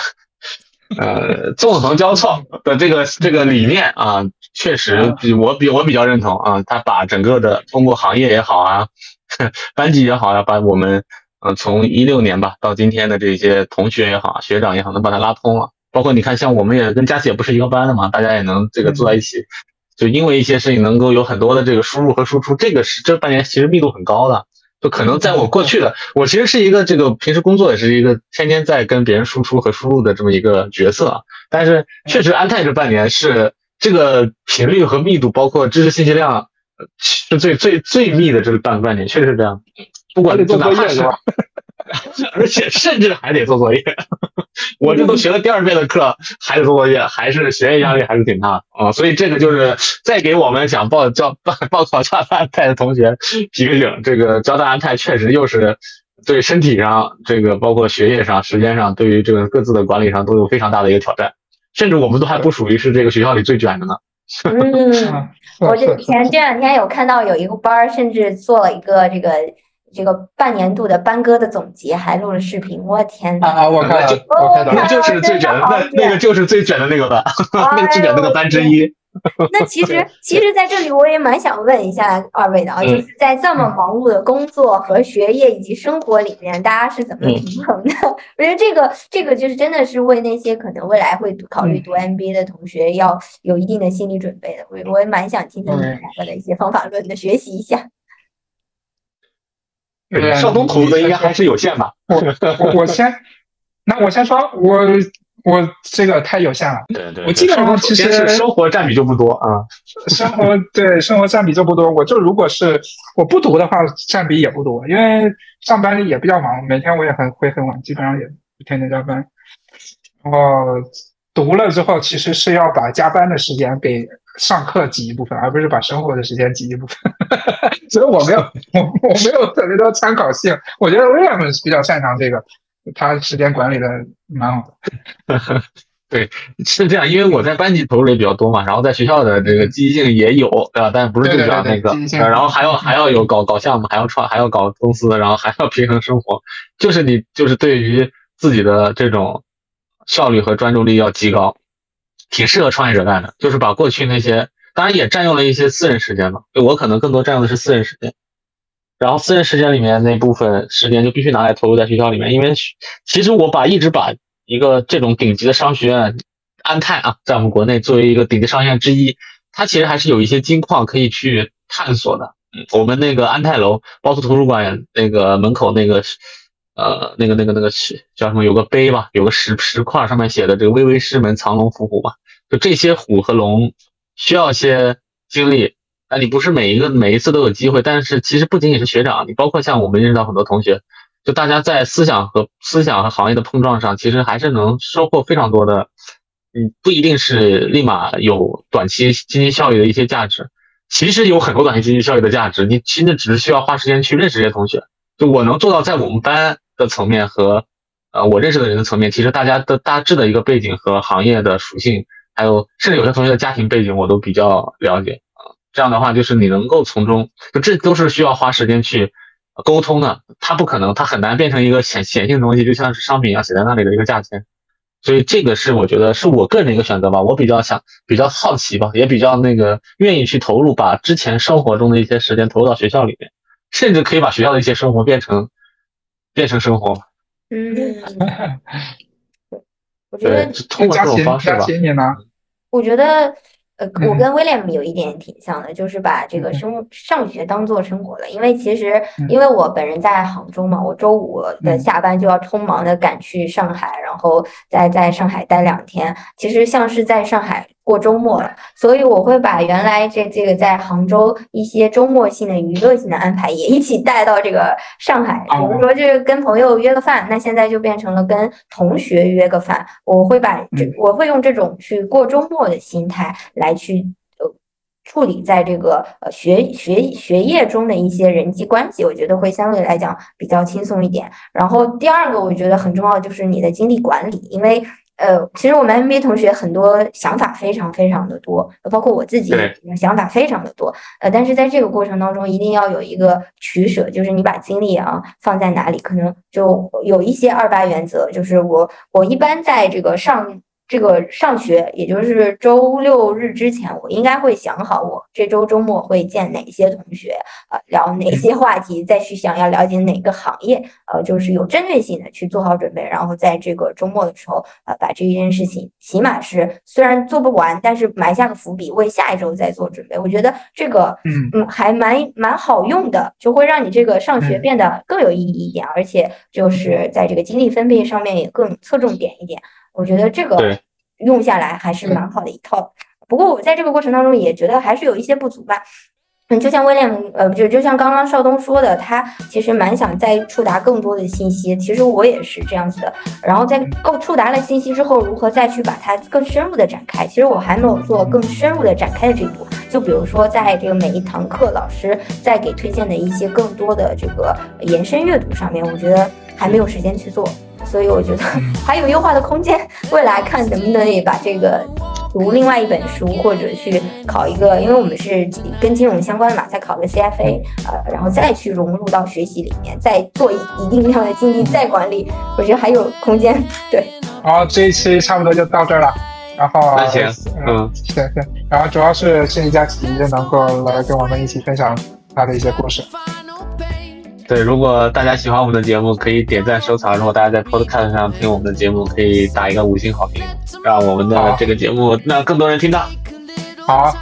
呃纵横交错的这个 这个理念啊，确实比我比我比较认同啊。他把整个的通过行业也好啊，班级也好啊，把我们。嗯，从一六年吧到今天的这些同学也好，学长也好，能把它拉通了。包括你看，像我们也跟佳琪也不是一个班的嘛，大家也能这个坐在一起，就因为一些事情能够有很多的这个输入和输出。这个是这半年其实密度很高的，就可能在我过去的，我其实是一个这个平时工作也是一个天天在跟别人输出和输入的这么一个角色。但是确实安泰这半年是这个频率和密度，包括知识信息量是最最最密的这半半年，确实是这样。不管做作业是吧？而且甚至还得做作业，我这都学了第二遍的课，还得做作业，还是学业压力还是挺大的啊。所以这个就是再给我们想报教报报考交大安泰的同学提个醒：这个交大安泰确实又是对身体上、这个包括学业上、时间上，对于这个各自的管理上都有非常大的一个挑战。甚至我们都还不属于是这个学校里最卷的呢。嗯，我这前这两天有看到有一个班，甚至做了一个这个。这个半年度的班歌的总结还录了视频，我天呐！啊，我看了，我看了，那就是最卷的，那那个就是最卷的那个班，那个最卷那个班之一。那其实，其实在这里我也蛮想问一下二位的啊，就是在这么忙碌的工作和学业以及生活里面，大家是怎么平衡的？我觉得这个，这个就是真的是为那些可能未来会考虑读 MBA 的同学要有一定的心理准备的。我我也蛮想听听你们两个的一些方法论的，学习一下。上东投入的应该还是有限吧。我我我先，那我先说，我我这个太有限了。对对，我基本上其实生活占比就不多啊。生活对生活占比就不多。我就如果是我不读的话，占比也不多，因为上班也比较忙，每天我也很会很晚，基本上也天天加班。然后读了之后，其实是要把加班的时间给上课挤一部分，而不是把生活的时间挤一部分。所以我没有 我我没有特别多参考性。我觉得 William 比较擅长这个，他时间管理的蛮好的。对，是这样，因为我在班级投入也比较多嘛，然后在学校的这个积极性也有，对吧？但不是最主要那个，然后还要还要有搞搞项目，还要创，还要搞公司，然后还要平衡生活，就是你就是对于自己的这种效率和专注力要极高，挺适合创业者干的，就是把过去那些，当然也占用了一些私人时间嘛，我可能更多占用的是私人时间，然后私人时间里面那部分时间就必须拿来投入在学校里面，因为其实我把一直把。一个这种顶级的商学院，安泰啊，在我们国内作为一个顶级商学院之一，它其实还是有一些金矿可以去探索的。我们那个安泰楼，包括图书馆那个门口那个，呃，那个那个那个是叫什么？有个碑吧，有个石石块，上面写的这个“巍巍师门，藏龙伏虎”嘛。就这些虎和龙需要些经历，啊，你不是每一个每一次都有机会。但是其实不仅仅是学长，你包括像我们认识到很多同学。就大家在思想和思想和行业的碰撞上，其实还是能收获非常多的，嗯，不一定是立马有短期经济效益的一些价值，其实有很多短期经济效益的价值，你其实只是需要花时间去认识这些同学。就我能做到在我们班的层面和，呃，我认识的人的层面，其实大家的大致的一个背景和行业的属性，还有甚至有些同学的家庭背景，我都比较了解啊。这样的话，就是你能够从中，就这都是需要花时间去。沟通的，它不可能，它很难变成一个显显性东西，就像是商品一样写在那里的一个价钱。所以这个是我觉得是我个人的一个选择吧。我比较想，比较好奇吧，也比较那个愿意去投入，把之前生活中的一些时间投入到学校里面，甚至可以把学校的一些生活变成变成生活。嗯，我觉得通过这种方式吧。我觉得。呃我跟威廉姆有一点挺像的，就是把这个生上学当做生活了。因为其实，因为我本人在杭州嘛，我周五的下班就要匆忙的赶去上海，然后再在上海待两天。其实像是在上海。过周末了，所以我会把原来这这个在杭州一些周末性的娱乐性的安排也一起带到这个上海，比如说就是跟朋友约个饭，那现在就变成了跟同学约个饭。我会把这我会用这种去过周末的心态来去呃处理在这个呃学学学业中的一些人际关系，我觉得会相对来讲比较轻松一点。然后第二个我觉得很重要就是你的精力管理，因为。呃，其实我们 MBA 同学很多想法非常非常的多，包括我自己想法非常的多。呃，但是在这个过程当中，一定要有一个取舍，就是你把精力啊放在哪里，可能就有一些二八原则。就是我我一般在这个上。这个上学，也就是周六日之前，我应该会想好我这周周末会见哪些同学，呃，聊哪些话题，再去想要了解哪个行业，呃，就是有针对性的去做好准备，然后在这个周末的时候，呃，把这一件事情，起码是虽然做不完，但是埋下个伏笔，为下一周再做准备。我觉得这个，嗯嗯，还蛮蛮好用的，就会让你这个上学变得更有意义一点，而且就是在这个精力分配上面也更侧重点一点。我觉得这个用下来还是蛮好的一套，不过我在这个过程当中也觉得还是有一些不足吧。嗯，就像威廉，呃，就就像刚刚邵东说的，他其实蛮想再触达更多的信息。其实我也是这样子的。然后在够触达了信息之后，如何再去把它更深入的展开？其实我还没有做更深入的展开的这一步。就比如说，在这个每一堂课，老师在给推荐的一些更多的这个延伸阅读上面，我觉得还没有时间去做。所以我觉得还有优化的空间，未来看能不能也把这个读另外一本书，或者去考一个，因为我们是跟金融相关的嘛，再考个 CFA，呃，然后再去融入到学习里面，再做一定量的精力再管理，我觉得还有空间。对，好，这一期差不多就到这儿了，然后那行，嗯，行行，然后主要是谢谢佳琪能够来跟我们一起分享他的一些故事。对，如果大家喜欢我们的节目，可以点赞收藏。如果大家在 Podcast 上听我们的节目，可以打一个五星好评，让我们的这个节目让更多人听到。好，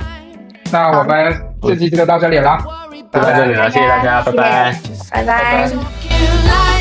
那我们这期就到这里了，就到这里了，谢谢大家，拜拜，拜拜。